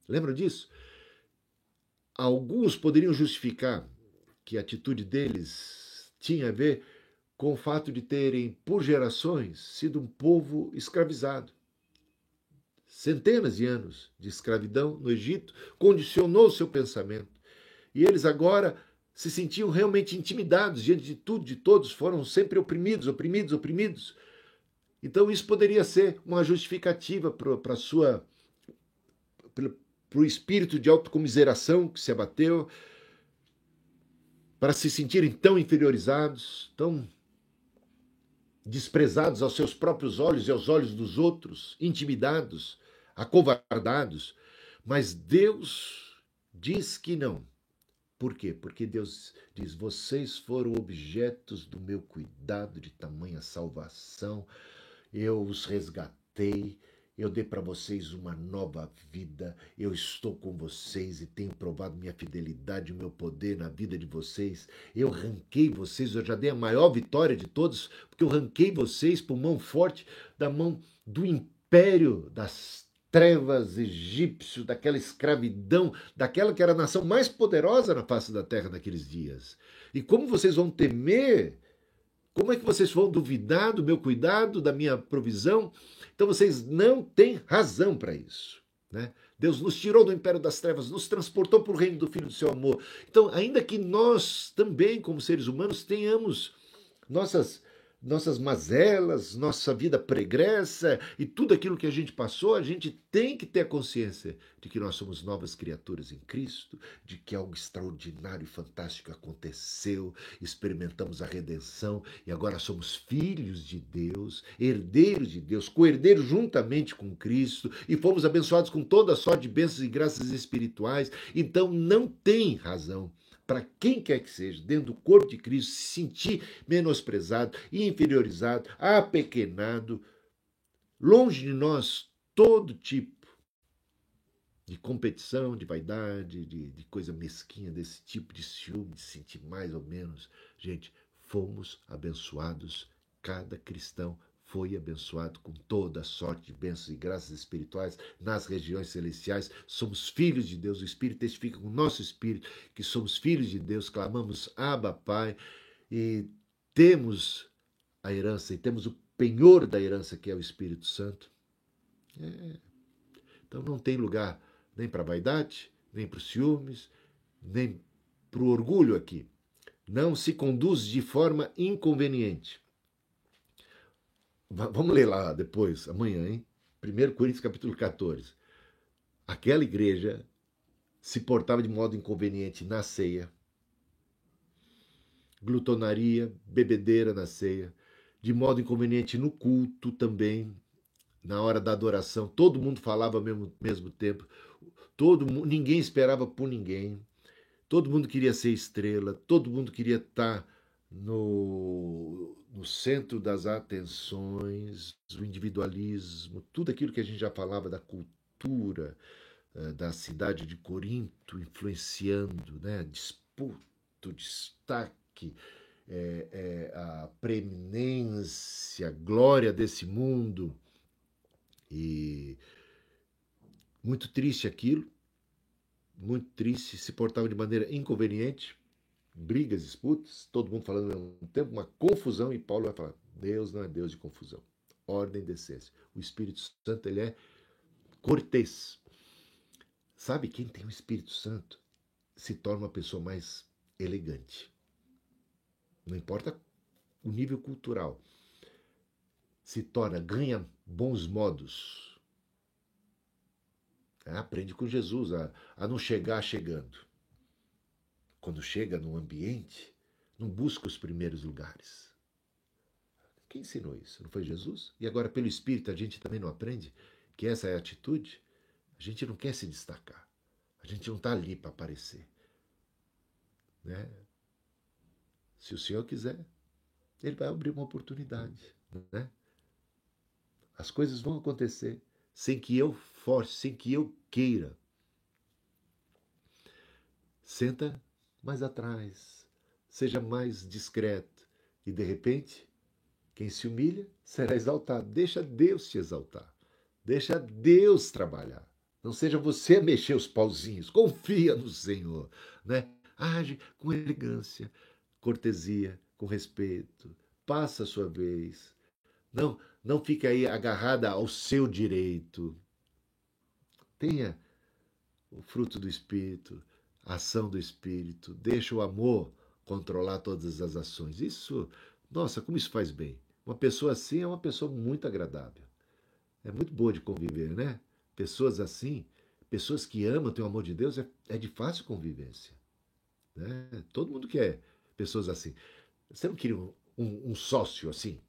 Lembram disso? Alguns poderiam justificar que a atitude deles tinha a ver com o fato de terem, por gerações, sido um povo escravizado. Centenas de anos de escravidão no Egito condicionou seu pensamento. E eles agora se sentiam realmente intimidados diante de tudo, de todos, foram sempre oprimidos, oprimidos, oprimidos. Então isso poderia ser uma justificativa para sua para o espírito de autocomiseração que se abateu, para se sentirem tão inferiorizados, tão desprezados aos seus próprios olhos e aos olhos dos outros, intimidados, acovardados. Mas Deus diz que não. Por quê? Porque Deus diz: vocês foram objetos do meu cuidado de tamanha salvação, eu os resgatei, eu dei para vocês uma nova vida. Eu estou com vocês e tenho provado minha fidelidade, meu poder na vida de vocês. Eu ranquei vocês, eu já dei a maior vitória de todos, porque eu ranquei vocês por mão forte da mão do império das trevas egípcio, daquela escravidão, daquela que era a nação mais poderosa na face da terra naqueles dias. E como vocês vão temer? Como é que vocês vão duvidar do meu cuidado, da minha provisão? Então vocês não têm razão para isso. Né? Deus nos tirou do império das trevas, nos transportou para o reino do Filho do seu amor. Então, ainda que nós também, como seres humanos, tenhamos nossas nossas mazelas, nossa vida pregressa e tudo aquilo que a gente passou, a gente tem que ter a consciência de que nós somos novas criaturas em Cristo, de que algo extraordinário e fantástico aconteceu, experimentamos a redenção e agora somos filhos de Deus, herdeiros de Deus, co-herdeiros juntamente com Cristo e fomos abençoados com toda a sorte de bênçãos e graças espirituais. Então não tem razão para quem quer que seja, dentro do corpo de Cristo, se sentir menosprezado, inferiorizado, apequenado. Longe de nós todo tipo de competição, de vaidade, de, de coisa mesquinha, desse tipo de ciúme, de sentir mais ou menos. Gente, fomos abençoados, cada cristão foi abençoado com toda sorte de bênçãos e graças espirituais nas regiões celestiais. Somos filhos de Deus. O Espírito testifica com o nosso espírito que somos filhos de Deus. Clamamos, Abba, Pai, e temos a herança, e temos o penhor da herança, que é o Espírito Santo. É. Então não tem lugar nem para vaidade, nem para os ciúmes, nem para o orgulho aqui. Não se conduz de forma inconveniente. Vamos ler lá depois, amanhã, hein? 1 Coríntios capítulo 14. Aquela igreja se portava de modo inconveniente na ceia, glutonaria, bebedeira na ceia, de modo inconveniente no culto também, na hora da adoração, todo mundo falava ao mesmo, mesmo tempo, todo ninguém esperava por ninguém, todo mundo queria ser estrela, todo mundo queria estar no, no centro das atenções, o individualismo, tudo aquilo que a gente já falava da cultura eh, da cidade de Corinto influenciando, né? disputo, destaque, é, é, a preeminência, a glória desse mundo. E muito triste aquilo, muito triste, se portava de maneira inconveniente, brigas, disputas, todo mundo falando ao mesmo tempo, uma confusão, e Paulo vai falar: Deus não é Deus de confusão. Ordem e decência. O Espírito Santo ele é cortês. Sabe quem tem o Espírito Santo se torna uma pessoa mais elegante. Não importa o nível cultural. Se torna, ganha bons modos. É, aprende com Jesus a, a não chegar chegando quando chega num ambiente, não busca os primeiros lugares. Quem ensinou isso? Não foi Jesus? E agora, pelo Espírito, a gente também não aprende que essa é a atitude? A gente não quer se destacar. A gente não está ali para aparecer. Né? Se o Senhor quiser, Ele vai abrir uma oportunidade. Né? As coisas vão acontecer sem que eu force, sem que eu queira. Senta mais atrás, seja mais discreto e de repente, quem se humilha será exaltado. Deixa Deus te exaltar. Deixa Deus trabalhar. Não seja você a mexer os pauzinhos. Confia no Senhor, né? Age com elegância, cortesia, com respeito. Passa a sua vez. Não, não fique aí agarrada ao seu direito. Tenha o fruto do Espírito, a ação do Espírito. Deixa o amor controlar todas as ações. Isso, nossa, como isso faz bem. Uma pessoa assim é uma pessoa muito agradável. É muito boa de conviver, né? Pessoas assim, pessoas que amam, têm o amor de Deus, é, é de fácil convivência. Né? Todo mundo quer pessoas assim. Você não queria um, um, um sócio assim?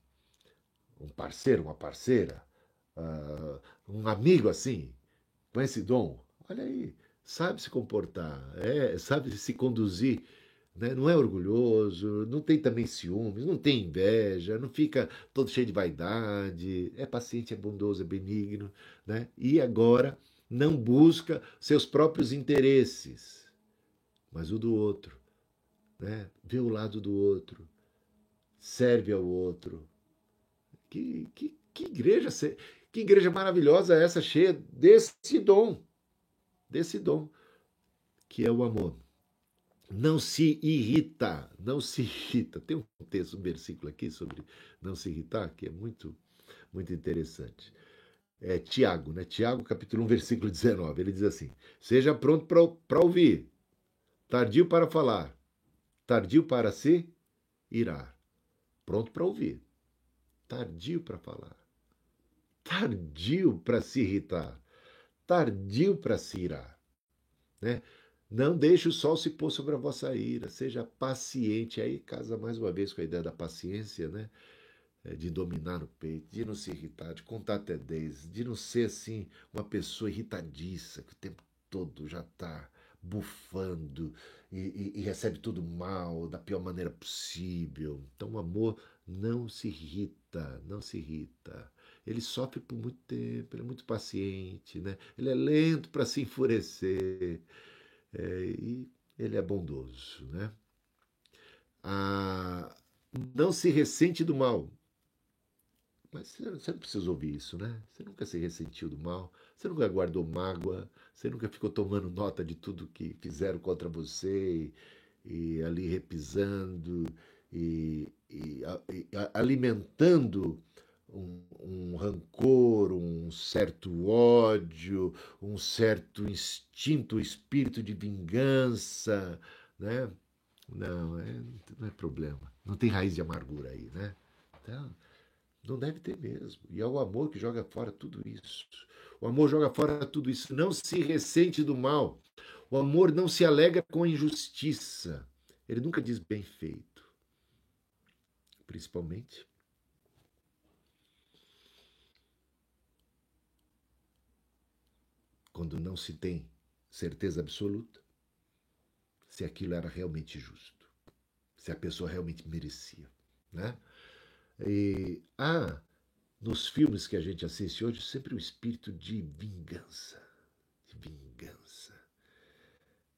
Um parceiro, uma parceira? Uh, um amigo assim? Com esse dom? Olha aí, sabe se comportar, é, sabe se conduzir né? não é orgulhoso, não tem também ciúmes, não tem inveja, não fica todo cheio de vaidade, é paciente, é bondoso, é benigno, né? e agora não busca seus próprios interesses, mas o do outro. Né? Vê o lado do outro, serve ao outro. Que, que, que igreja que igreja maravilhosa é essa, cheia desse dom, desse dom, que é o amor não se irrita, não se irrita. Tem um texto, um versículo aqui sobre não se irritar, que é muito, muito interessante. É Tiago, né? Tiago, capítulo 1, versículo 19. Ele diz assim: Seja pronto para ouvir, tardio para falar, tardio para se irar. Pronto para ouvir, tardio para falar, tardio para se irritar, tardio para se irar. Né? Não deixe o sol se pôr sobre a vossa ira, seja paciente. Aí casa mais uma vez com a ideia da paciência, né? É, de dominar o peito, de não se irritar, de contar até 10, de não ser assim uma pessoa irritadiça, que o tempo todo já está bufando e, e, e, recebe tudo mal, da pior maneira possível. Então o amor não se irrita, não se irrita. Ele sofre por muito tempo, ele é muito paciente, né? ele é lento para se enfurecer é, e ele é bondoso. Né? Ah, não se ressente do mal. Mas você não precisa ouvir isso, né? Você nunca se ressentiu do mal, você nunca guardou mágoa, você nunca ficou tomando nota de tudo que fizeram contra você e, e ali repisando e, e, e alimentando um, um, rancor, um certo ódio, um certo instinto, espírito de vingança, né? Não, é, não é problema. Não tem raiz de amargura aí, né? Então, não deve ter mesmo. E é o amor que joga fora tudo isso. O amor joga fora tudo isso. Não se ressente do mal. O amor não se alegra com a injustiça. Ele nunca diz bem feito. Principalmente quando não se tem certeza absoluta se aquilo era realmente justo, se a pessoa realmente merecia. Né? E há nos filmes que a gente assiste hoje sempre um espírito de vingança, de vingança.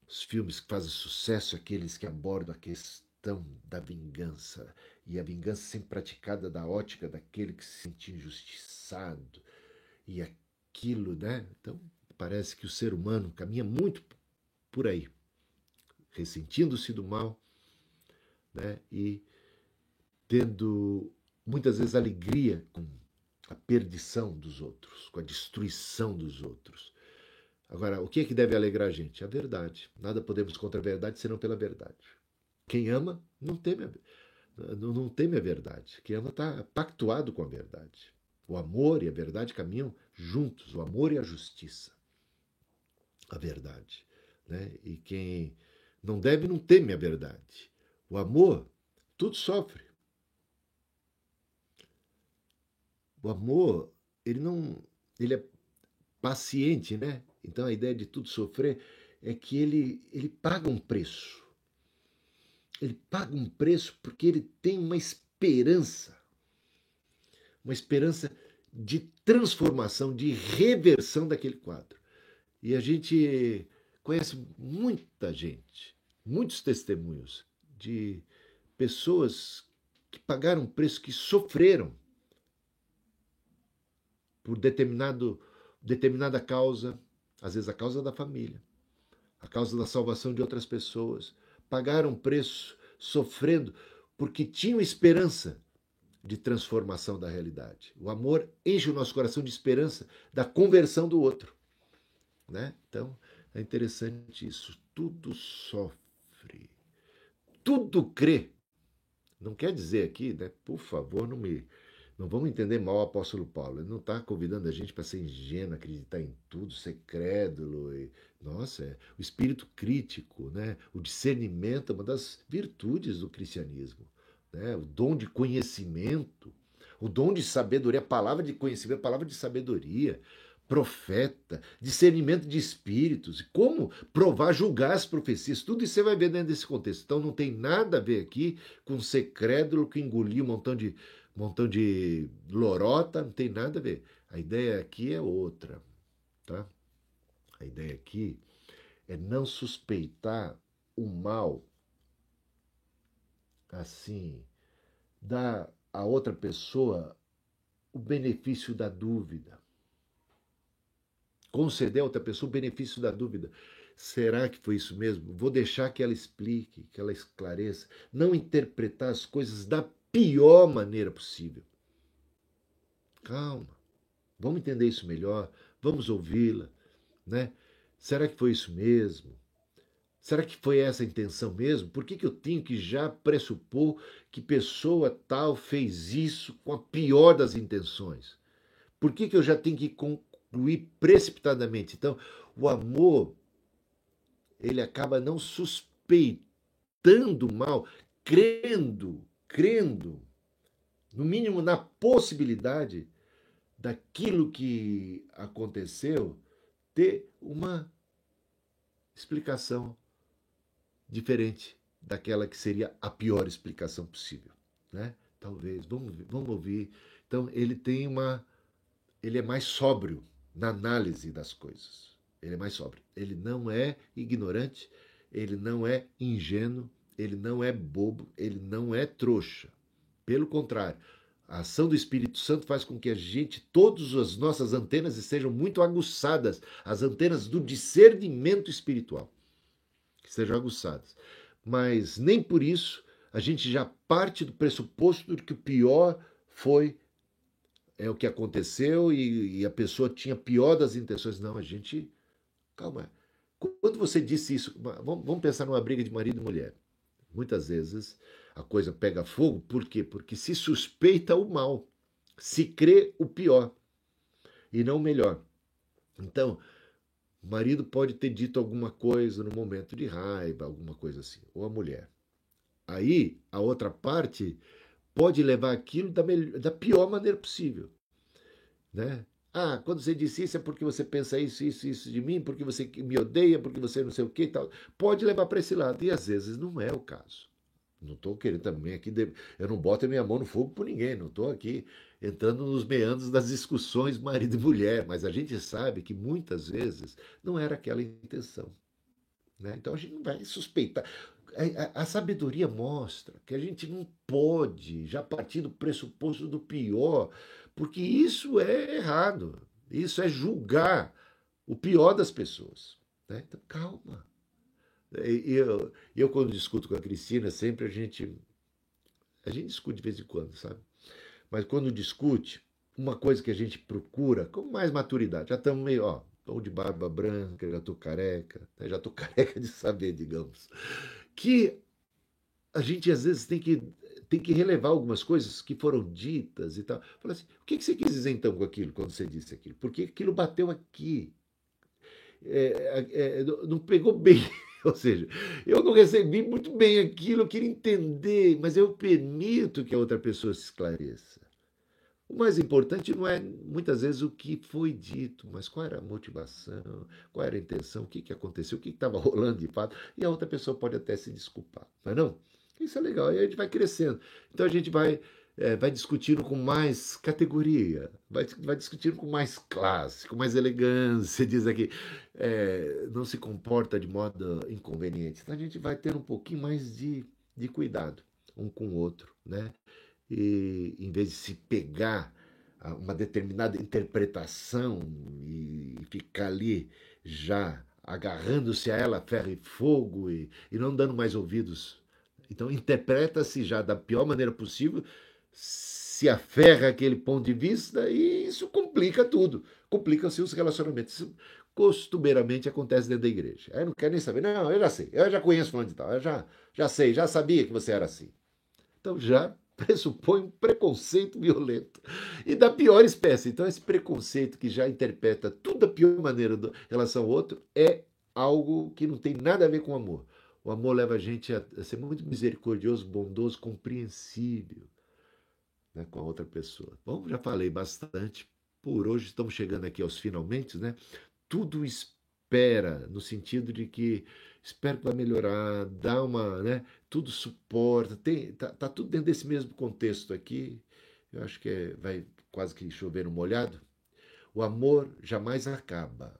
Os filmes que fazem sucesso, aqueles que abordam a questão da vingança, e a vingança sempre praticada da ótica daquele que se sentia injustiçado, e aquilo, né? Então, parece que o ser humano caminha muito por aí, ressentindo-se do mal né, e tendo muitas vezes alegria com a perdição dos outros, com a destruição dos outros. Agora, o que é que deve alegrar a gente? A verdade. Nada podemos contra a verdade senão pela verdade. Quem ama não teme a, não teme a verdade. Quem ama está pactuado com a verdade. O amor e a verdade caminham juntos, o amor e a justiça a verdade. Né? E quem não deve não teme a verdade. O amor, tudo sofre. O amor, ele não. Ele é paciente, né? Então a ideia de tudo sofrer. é que ele, ele paga um preço. Ele paga um preço porque ele tem uma esperança. Uma esperança de transformação, de reversão daquele quadro. E a gente conhece muita gente, muitos testemunhos de pessoas que pagaram preço, que sofreram por determinado, determinada causa, às vezes a causa da família, a causa da salvação de outras pessoas, pagaram preço sofrendo porque tinham esperança de transformação da realidade. O amor enche o nosso coração de esperança da conversão do outro. Né? Então, é interessante isso. Tudo sofre, tudo crê. Não quer dizer aqui, né? Por favor, não me. Não vamos entender mal o apóstolo Paulo. Ele não está convidando a gente para ser ingênuo, acreditar em tudo, ser crédulo. E, nossa, é, o espírito crítico, né? o discernimento é uma das virtudes do cristianismo né? o dom de conhecimento, o dom de sabedoria, a palavra de conhecimento, a palavra de sabedoria, profeta, discernimento de espíritos, como provar, julgar as profecias, tudo isso você vai ver dentro desse contexto. Então não tem nada a ver aqui com ser crédulo que engoliu um montão de, montão de lorota, não tem nada a ver. A ideia aqui é outra, tá? A ideia aqui é não suspeitar o mal assim, dar a outra pessoa o benefício da dúvida. Conceder a outra pessoa o benefício da dúvida. Será que foi isso mesmo? Vou deixar que ela explique, que ela esclareça. Não interpretar as coisas da pior maneira possível. Calma. Vamos entender isso melhor. Vamos ouvi-la, né? Será que foi isso mesmo? Será que foi essa a intenção mesmo? Por que, que eu tenho que já pressupor que pessoa tal fez isso com a pior das intenções? Por que, que eu já tenho que concluir precipitadamente? Então, o amor, ele acaba não suspeitando mal, crendo, crendo, no mínimo na possibilidade daquilo que aconteceu ter uma explicação diferente daquela que seria a pior explicação possível, né? Talvez, vamos, vamos ouvir. Então, ele tem uma ele é mais sóbrio na análise das coisas. Ele é mais sóbrio. Ele não é ignorante, ele não é ingênuo, ele não é bobo, ele não é trouxa. Pelo contrário, a ação do Espírito Santo faz com que a gente, todas as nossas antenas estejam muito aguçadas, as antenas do discernimento espiritual que sejam aguçadas. Mas nem por isso a gente já parte do pressuposto de que o pior foi é o que aconteceu e, e a pessoa tinha pior das intenções. Não, a gente. Calma. Quando você disse isso, vamos pensar numa briga de marido e mulher. Muitas vezes a coisa pega fogo, por quê? Porque se suspeita o mal, se crê o pior e não o melhor. Então, o marido pode ter dito alguma coisa no momento de raiva, alguma coisa assim, ou a mulher. Aí, a outra parte pode levar aquilo da, melhor, da pior maneira possível. Né? Ah, quando você disse isso é porque você pensa isso, isso, isso de mim, porque você me odeia, porque você não sei o que e tal. Pode levar para esse lado. E às vezes não é o caso. Não estou querendo também aqui. Eu não boto a minha mão no fogo por ninguém. Não estou aqui entrando nos meandros das discussões marido e mulher, mas a gente sabe que muitas vezes não era aquela intenção. Né? Então a gente não vai suspeitar. A, a, a, sabedoria mostra que a gente não pode já partir do pressuposto do pior, porque isso é errado. Isso é julgar o pior das pessoas. Né? Então, calma. Eu, eu, quando discuto com a Cristina, sempre a gente. A gente discute de vez em quando, sabe? Mas quando discute, uma coisa que a gente procura com mais maturidade, já estamos meio, ó, estou de barba branca, já estou careca, né? já estou careca de saber, digamos, que a gente às vezes tem que tem que relevar algumas coisas que foram ditas e tal. Fala assim, o que, você quis dizer então com aquilo, quando você disse aquilo? Porque aquilo bateu aqui. É, é, não pegou bem. Ou seja, eu não recebi muito bem aquilo, eu queria entender, mas eu permito que a outra pessoa se esclareça. O mais importante não é muitas vezes o que foi dito, mas qual era a motivação, qual era a intenção, o que, que aconteceu, o que estava rolando de fato, e a outra pessoa pode até se desculpar, mas não? Isso é legal, e a gente vai crescendo. Então a gente vai, é, vai discutindo com mais categoria, vai, vai discutindo com mais classe, com mais elegância, diz aqui, é, não se comporta de modo inconveniente. Então a gente vai ter um pouquinho mais de, de cuidado um com o outro, né? E em vez de se pegar a uma determinada interpretação e ficar ali já agarrando-se a ela ferro e fogo e, e não dando mais ouvidos. Então interpreta-se já da pior maneira possível, se aferra aquele ponto de vista e isso complica tudo, complica-se os relacionamentos. Isso costumeiramente acontece dentro da igreja. Aí não quer nem saber, não, eu já sei, eu já conheço falando de tal, eu já, já sei, já sabia que você era assim. Então já pressupõe um preconceito violento e da pior espécie. Então, esse preconceito que já interpreta tudo da pior maneira em relação ao outro é algo que não tem nada a ver com amor. O amor leva a gente a, ser muito misericordioso, bondoso, compreensível né, com a outra pessoa. Bom, já falei bastante. Por hoje estamos chegando aqui aos finalmente, né? Tudo espera, no sentido de que espero que vai melhorar, dá uma, né? Tudo suporta, tem, tá, tá tudo dentro desse mesmo contexto aqui. Eu acho que é, vai quase que chover no molhado. O amor jamais acaba.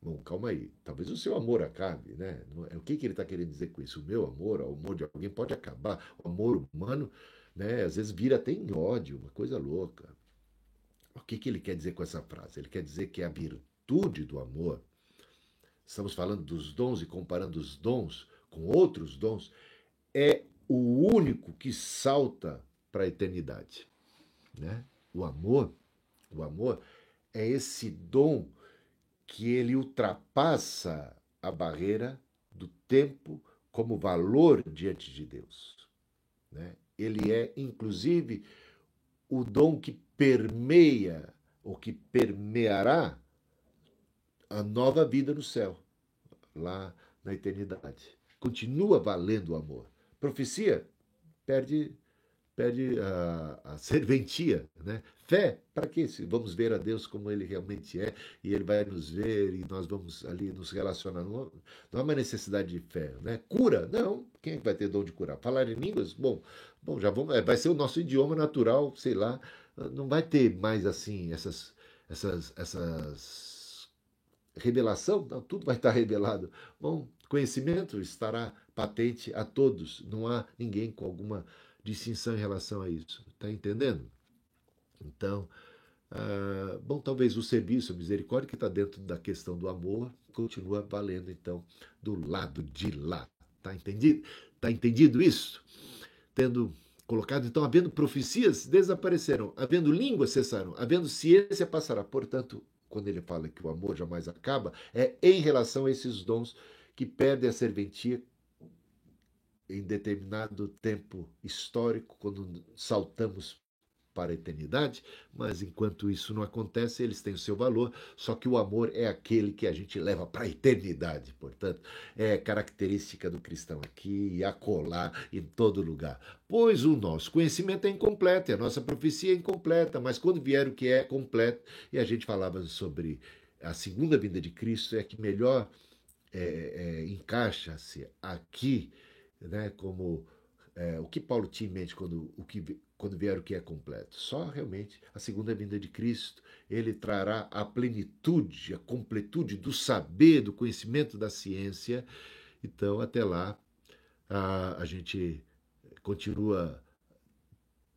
Bom, calma aí. Talvez o seu amor acabe, né? É, o que, que ele está querendo dizer com isso? O meu amor, o amor de alguém pode acabar. O amor humano, né? Às vezes vira até em ódio, uma coisa louca. O que, que ele quer dizer com essa frase? Ele quer dizer que a virtude do amor estamos falando dos dons e comparando os dons com outros dons, é o único que salta para a eternidade. Né? O amor, o amor é esse dom que ele ultrapassa a barreira do tempo como valor diante de Deus. Né? Ele é, inclusive, o dom que permeia, ou que permeará a nova vida no céu, lá na eternidade. Continua valendo o amor. Profecia perde perde a, a serventia, né? Fé, para quê? Se vamos ver a Deus como Ele realmente é e Ele vai nos ver e nós vamos ali nos relacionar. Não, não há uma necessidade de fé, né? Cura, não. Quem é que vai ter dom de curar? Falar em línguas, bom, bom, já vamos, é, vai ser o nosso idioma natural, sei lá. Não vai ter mais assim essas essas essas revelação, não, tudo vai estar revelado. Bom, conhecimento estará patente a todos, não há ninguém com alguma distinção em relação a isso. Está entendendo? Então, ah, bom, talvez o serviço, a misericórdia que está dentro da questão do amor, continua valendo, então, do lado de lá. Está entendido? Está entendido isso? Tendo colocado, então, havendo profecias, desapareceram, havendo línguas, cessaram, havendo ciência, passará. Portanto, quando ele fala que o amor jamais acaba, é em relação a esses dons que perdem a serventia em determinado tempo histórico, quando saltamos para a eternidade, mas enquanto isso não acontece, eles têm o seu valor, só que o amor é aquele que a gente leva para a eternidade, portanto, é característica do cristão aqui e acolá em todo lugar. Pois o nosso conhecimento é incompleto, e a nossa profecia é incompleta, mas quando vier o que é completo, e a gente falava sobre a segunda vinda de Cristo, é que melhor é, é, encaixa-se aqui, né, como é, o que Paulo tinha em mente quando o que quando vier o que é completo. Só realmente a segunda vinda de Cristo, ele trará a plenitude, a completude do saber, do conhecimento da ciência. Então, até lá, a, a gente continua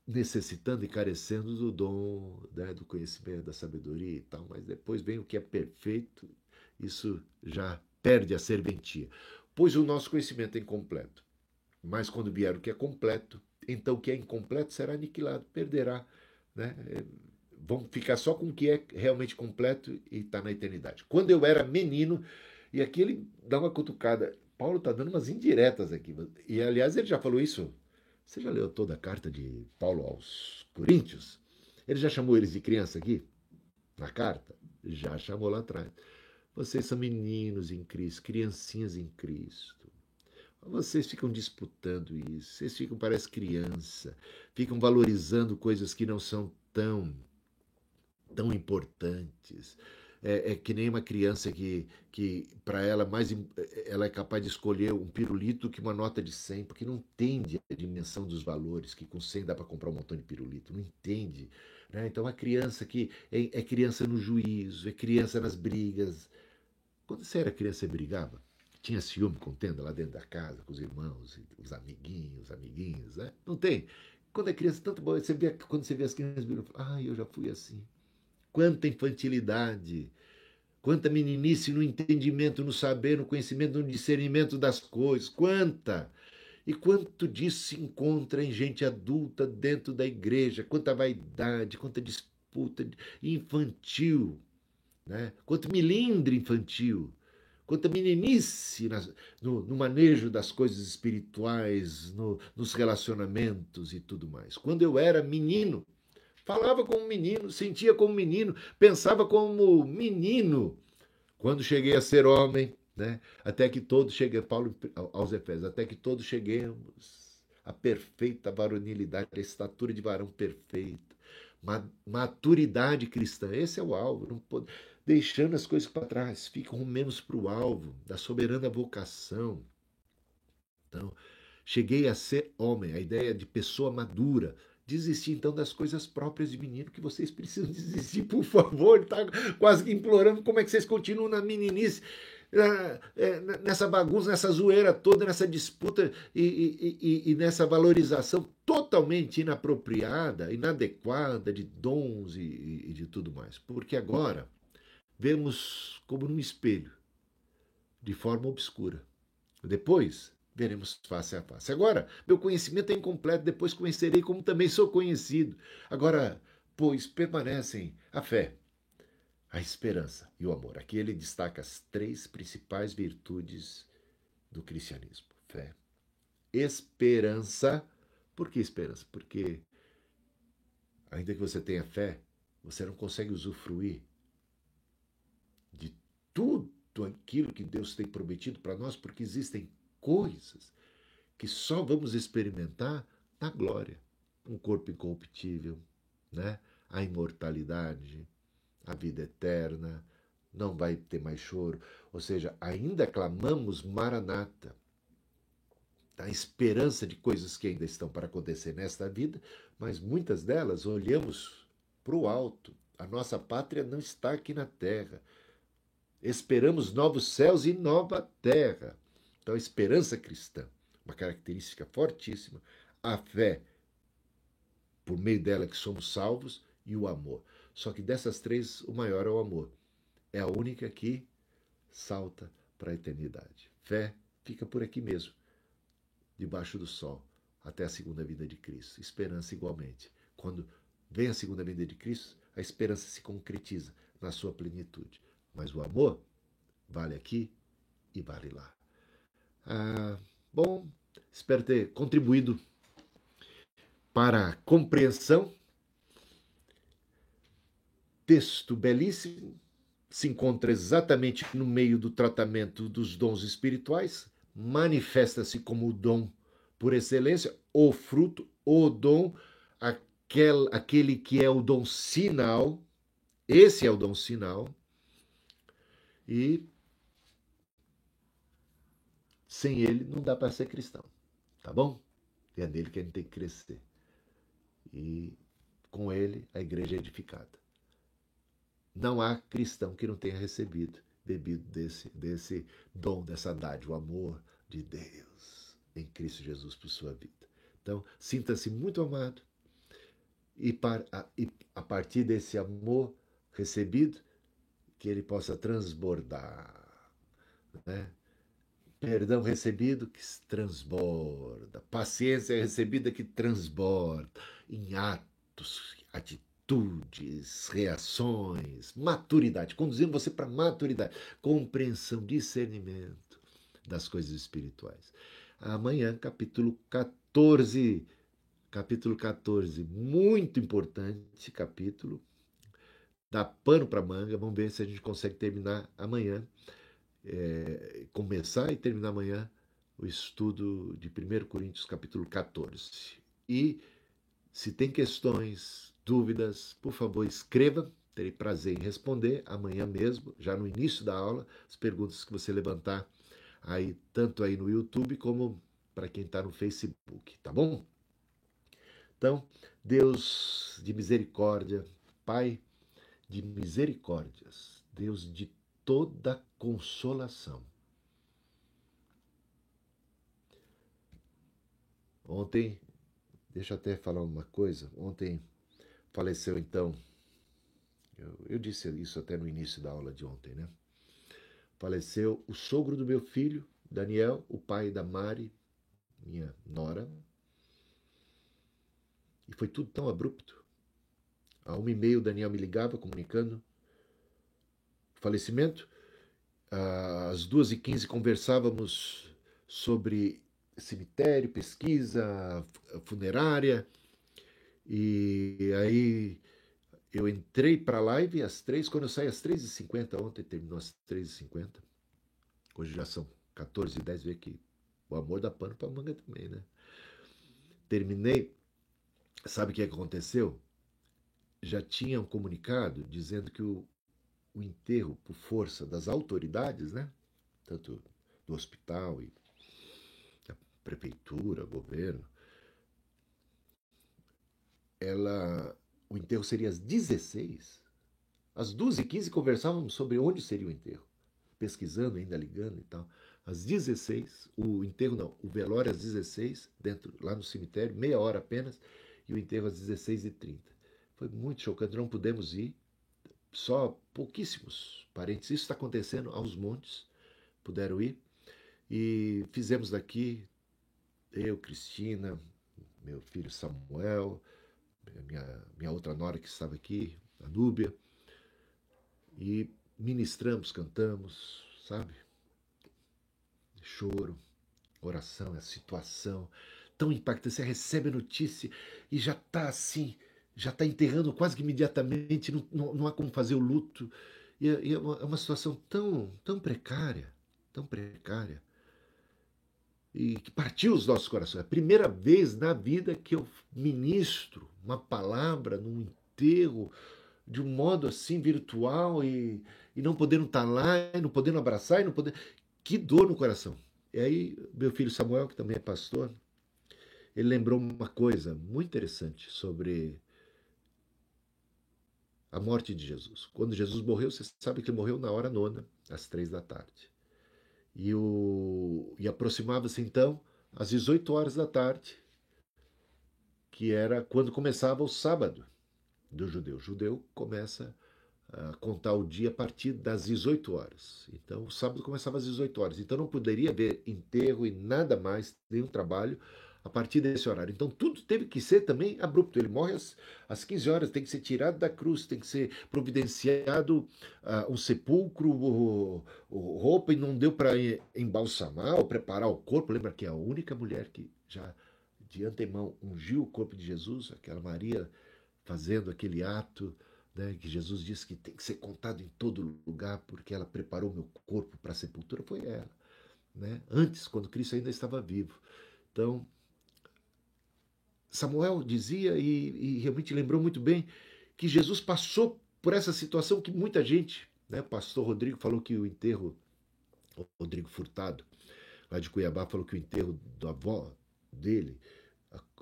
necessitando e carecendo do dom, né, do conhecimento, da sabedoria e tal, mas depois vem o que é perfeito, isso já perde a serventia. Pois o nosso conhecimento é incompleto. Mas quando vier o que é completo, então o que é incompleto será aniquilado, perderá. Né? É, vamos ficar só com o que é realmente completo e está na eternidade. Quando eu era menino, e aqui ele dá uma cutucada. Paulo está dando umas indiretas aqui. E aliás, ele já falou isso. Você já leu toda a carta de Paulo aos Coríntios? Ele já chamou eles de criança aqui? Na carta? Já chamou lá atrás. Vocês são meninos em Cristo, criancinhas em Cristo. Vocês ficam disputando isso, vocês ficam, parece criança, ficam valorizando coisas que não são tão, tão importantes. É, é, que nem uma criança que, que para ela mais ela é capaz de escolher um pirulito que uma nota de 100, porque não entende a dimensão dos valores, que com 100 dá para comprar um montão de pirulito, não entende. Né? Então, a criança que é, é criança no juízo, é criança nas brigas. Quando você era criança, você brigava? Tinha ciúme, contenda lá dentro da casa, com os irmãos, os amiguinhos, amiguinhos, né? Não tem. Quando é criança, tanto bom. Você vê, quando você vê as crianças, ah, eu já fui assim. Quanta infantilidade, quanta meninice no entendimento, no saber, no conhecimento, no discernimento das coisas, quanta! E quanto disso se encontra em gente adulta dentro da igreja, quanta vaidade, quanta disputa infantil, né? quanto milindre infantil, quanta meninice no, no, manejo das coisas espirituais, no, nos relacionamentos e tudo mais. Quando eu era menino, falava como menino, sentia como menino, pensava como menino. Quando cheguei a ser homem, né? Até que todos cheguem, Paulo aos Efésios, até que todos cheguemos à perfeita varonilidade, à estatura de varão perfeito, maturidade cristã. Esse é o alvo. Não pode, deixando as coisas para trás, ficam menos para o alvo da soberana vocação. Então, cheguei a ser homem, a ideia de pessoa madura, desistir então das coisas próprias de menino que vocês precisam desistir, por favor. Está quase que implorando como é que vocês continuam na meninice. É, nessa bagunça, nessa zoeira toda, nessa disputa e, e, e, e, nessa valorização totalmente inapropriada, inadequada de dons e, de tudo mais. Porque agora vemos como num espelho, de forma obscura. Depois veremos face a face. Agora, meu conhecimento é incompleto, depois conhecerei como também sou conhecido. Agora, pois permanecem a fé, a esperança e o amor. Aqui ele destaca as três principais virtudes do cristianismo: fé, esperança. Por que esperança? Porque, ainda que você tenha fé, você não consegue usufruir tudo aquilo que Deus tem prometido para nós, porque existem coisas que só vamos experimentar na glória. Um corpo incorruptível, né? a imortalidade, a vida eterna, não vai ter mais choro. Ou seja, ainda clamamos Maranata, a esperança de coisas que ainda estão para acontecer nesta vida, mas muitas delas olhamos para o alto. A nossa pátria não está aqui na terra. Esperamos novos céus e nova terra. Então, a esperança cristã, uma característica fortíssima, a fé, por meio dela que somos salvos, e o amor. Só que dessas três, o maior é o amor. É a única que salta para a eternidade. Fé fica por aqui mesmo, debaixo do sol, até a segunda vinda de Cristo. Esperança igualmente. Quando vem a segunda vinda de Cristo, a esperança se concretiza na sua plenitude. Mas o amor vale aqui e vale lá. Ah, bom, espero ter contribuído para a compreensão. Texto belíssimo, se encontra exatamente no meio do tratamento dos dons espirituais, manifesta-se como o dom por excelência, o fruto, o dom, aquel, aquele que é o dom sinal, esse é o dom sinal, e sem ele não dá para ser cristão, tá bom? É nele que a gente tem que crescer. E com ele a igreja é edificada. Não há cristão que não tenha recebido, bebido desse, desse dom, dessa dádiva, o amor de Deus em Cristo Jesus por sua vida. Então, sinta-se muito amado e, e a partir desse amor recebido, que ele possa transbordar. Né? Perdão recebido que transborda. Paciência recebida que transborda em atos, atitudes reações, maturidade, conduzindo você para maturidade, compreensão, discernimento das coisas espirituais. Amanhã, capítulo 14, capítulo 14, muito importante capítulo, dá pano para manga, vamos ver se a gente consegue terminar amanhã, é, começar e terminar amanhã o estudo de 1 Coríntios capítulo 14. E se tem questões, dúvidas, por favor, escreva. Terei prazer em responder amanhã mesmo, já no início da aula, as perguntas que você levantar aí, tanto aí no YouTube como para quem está no Facebook, tá bom? Então, Deus de misericórdia, Pai de misericórdias, Deus de toda consolação. Ontem, deixa eu até falar uma coisa. Ontem faleceu então, eu, eu disse isso até no início da aula de ontem, né? Faleceu o sogro do meu filho, Daniel, o pai da Mari, minha nora. E foi tudo tão abrupto. A uma e meia o Daniel me ligava comunicando o falecimento. Às duas e quinze conversávamos sobre cemitério, pesquisa, funerária. E aí eu entrei para a live às três, quando eu saí às três e cinquenta, ontem terminou às três e cinquenta. Hoje já são 14 e 10, vê que o amor dá pano para manga também, né? Terminei, sabe o que aconteceu? Já tinham comunicado dizendo que o, o enterro, por força das autoridades, né? Tanto do hospital e da prefeitura, governo, ela, o enterro seria às 16. Às 2h15 conversávamos sobre onde seria o enterro, pesquisando, ainda ligando e tal às 16, o enterro não, o velório às 16, dentro, lá no cemitério, meia hora apenas, e o enterro às 16h30. Foi muito chocante, não pudemos ir, só pouquíssimos parentes. Isso está acontecendo aos montes, puderam ir. E fizemos daqui, eu, Cristina, meu filho Samuel, minha, minha outra nora que estava aqui, a Núbia, e ministramos, cantamos, sabe? choro, oração, a situação tão impactante. Você recebe a notícia e já está assim, já está enterrando quase que imediatamente, não, não, não, há como fazer o luto. E é, é, uma, é uma situação tão, tão precária, tão precária. E que partiu os nossos corações. É a primeira vez na vida que eu ministro uma palavra num enterro de um modo assim virtual e, e não podendo estar tá lá, e não podendo abraçar, e não podendo. Que dor no coração. E aí, meu filho Samuel, que também é pastor, ele lembrou uma coisa muito interessante sobre a morte de Jesus. Quando Jesus morreu, você sabe que ele morreu na hora nona, às três da tarde. E, o... e aproximava-se então às 18 horas da tarde, que era quando começava o sábado do judeu. O judeu começa contar o dia a partir das 18 horas. Então, o sábado começava às 18 horas. Então, não poderia haver enterro e nada mais, nenhum trabalho a partir desse horário. Então, tudo teve que ser também abrupto. Ele morre às, às 15 horas, tem que ser tirado da cruz, tem que ser providenciado uh, um sepulcro, o, roupa, e não deu para embalsamar ou preparar o corpo. Lembra que é a única mulher que já de antemão ungiu o corpo de Jesus, aquela Maria fazendo aquele ato né, que Jesus disse que tem que ser contado em todo lugar porque ela preparou meu corpo para a sepultura, foi ela. Né? Antes, quando Cristo ainda estava vivo. Então, Samuel dizia e, e realmente lembrou muito bem que Jesus passou por essa situação que muita gente, né, pastor Rodrigo falou que o enterro, Rodrigo Furtado, lá de Cuiabá, falou que o enterro da avó dele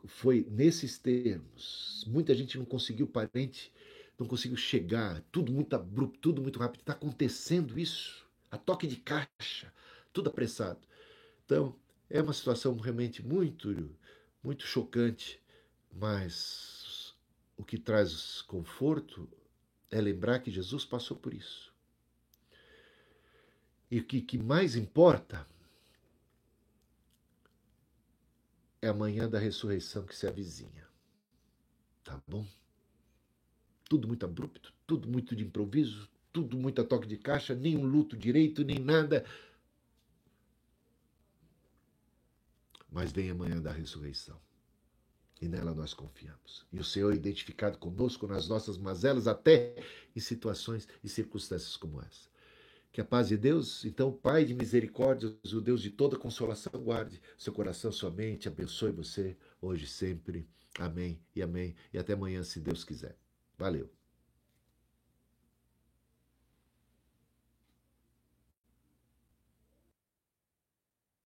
foi nesses termos. Muita gente não conseguiu parente não consigo chegar, tudo muito abrupto, tudo muito rápido. Está acontecendo isso, a toque de caixa, tudo apressado. Então, é uma situação realmente muito, muito chocante, mas o que traz conforto é lembrar que Jesus passou por isso. E o que, que mais importa é a manhã da ressurreição que se avizinha. Tá bom? tudo muito abrupto, tudo muito de improviso, tudo muito a toque de caixa, nem um luto direito, nem nada. Mas vem amanhã da ressurreição. E nela nós confiamos. E o Senhor é identificado conosco nas nossas mazelas, até em situações e circunstâncias como essa. Que a paz de Deus, então, Pai de misericórdia, o Deus de toda consolação, guarde seu coração, sua mente, abençoe você hoje e sempre Amém e amém. E até amanhã, se Deus quiser. Valeu.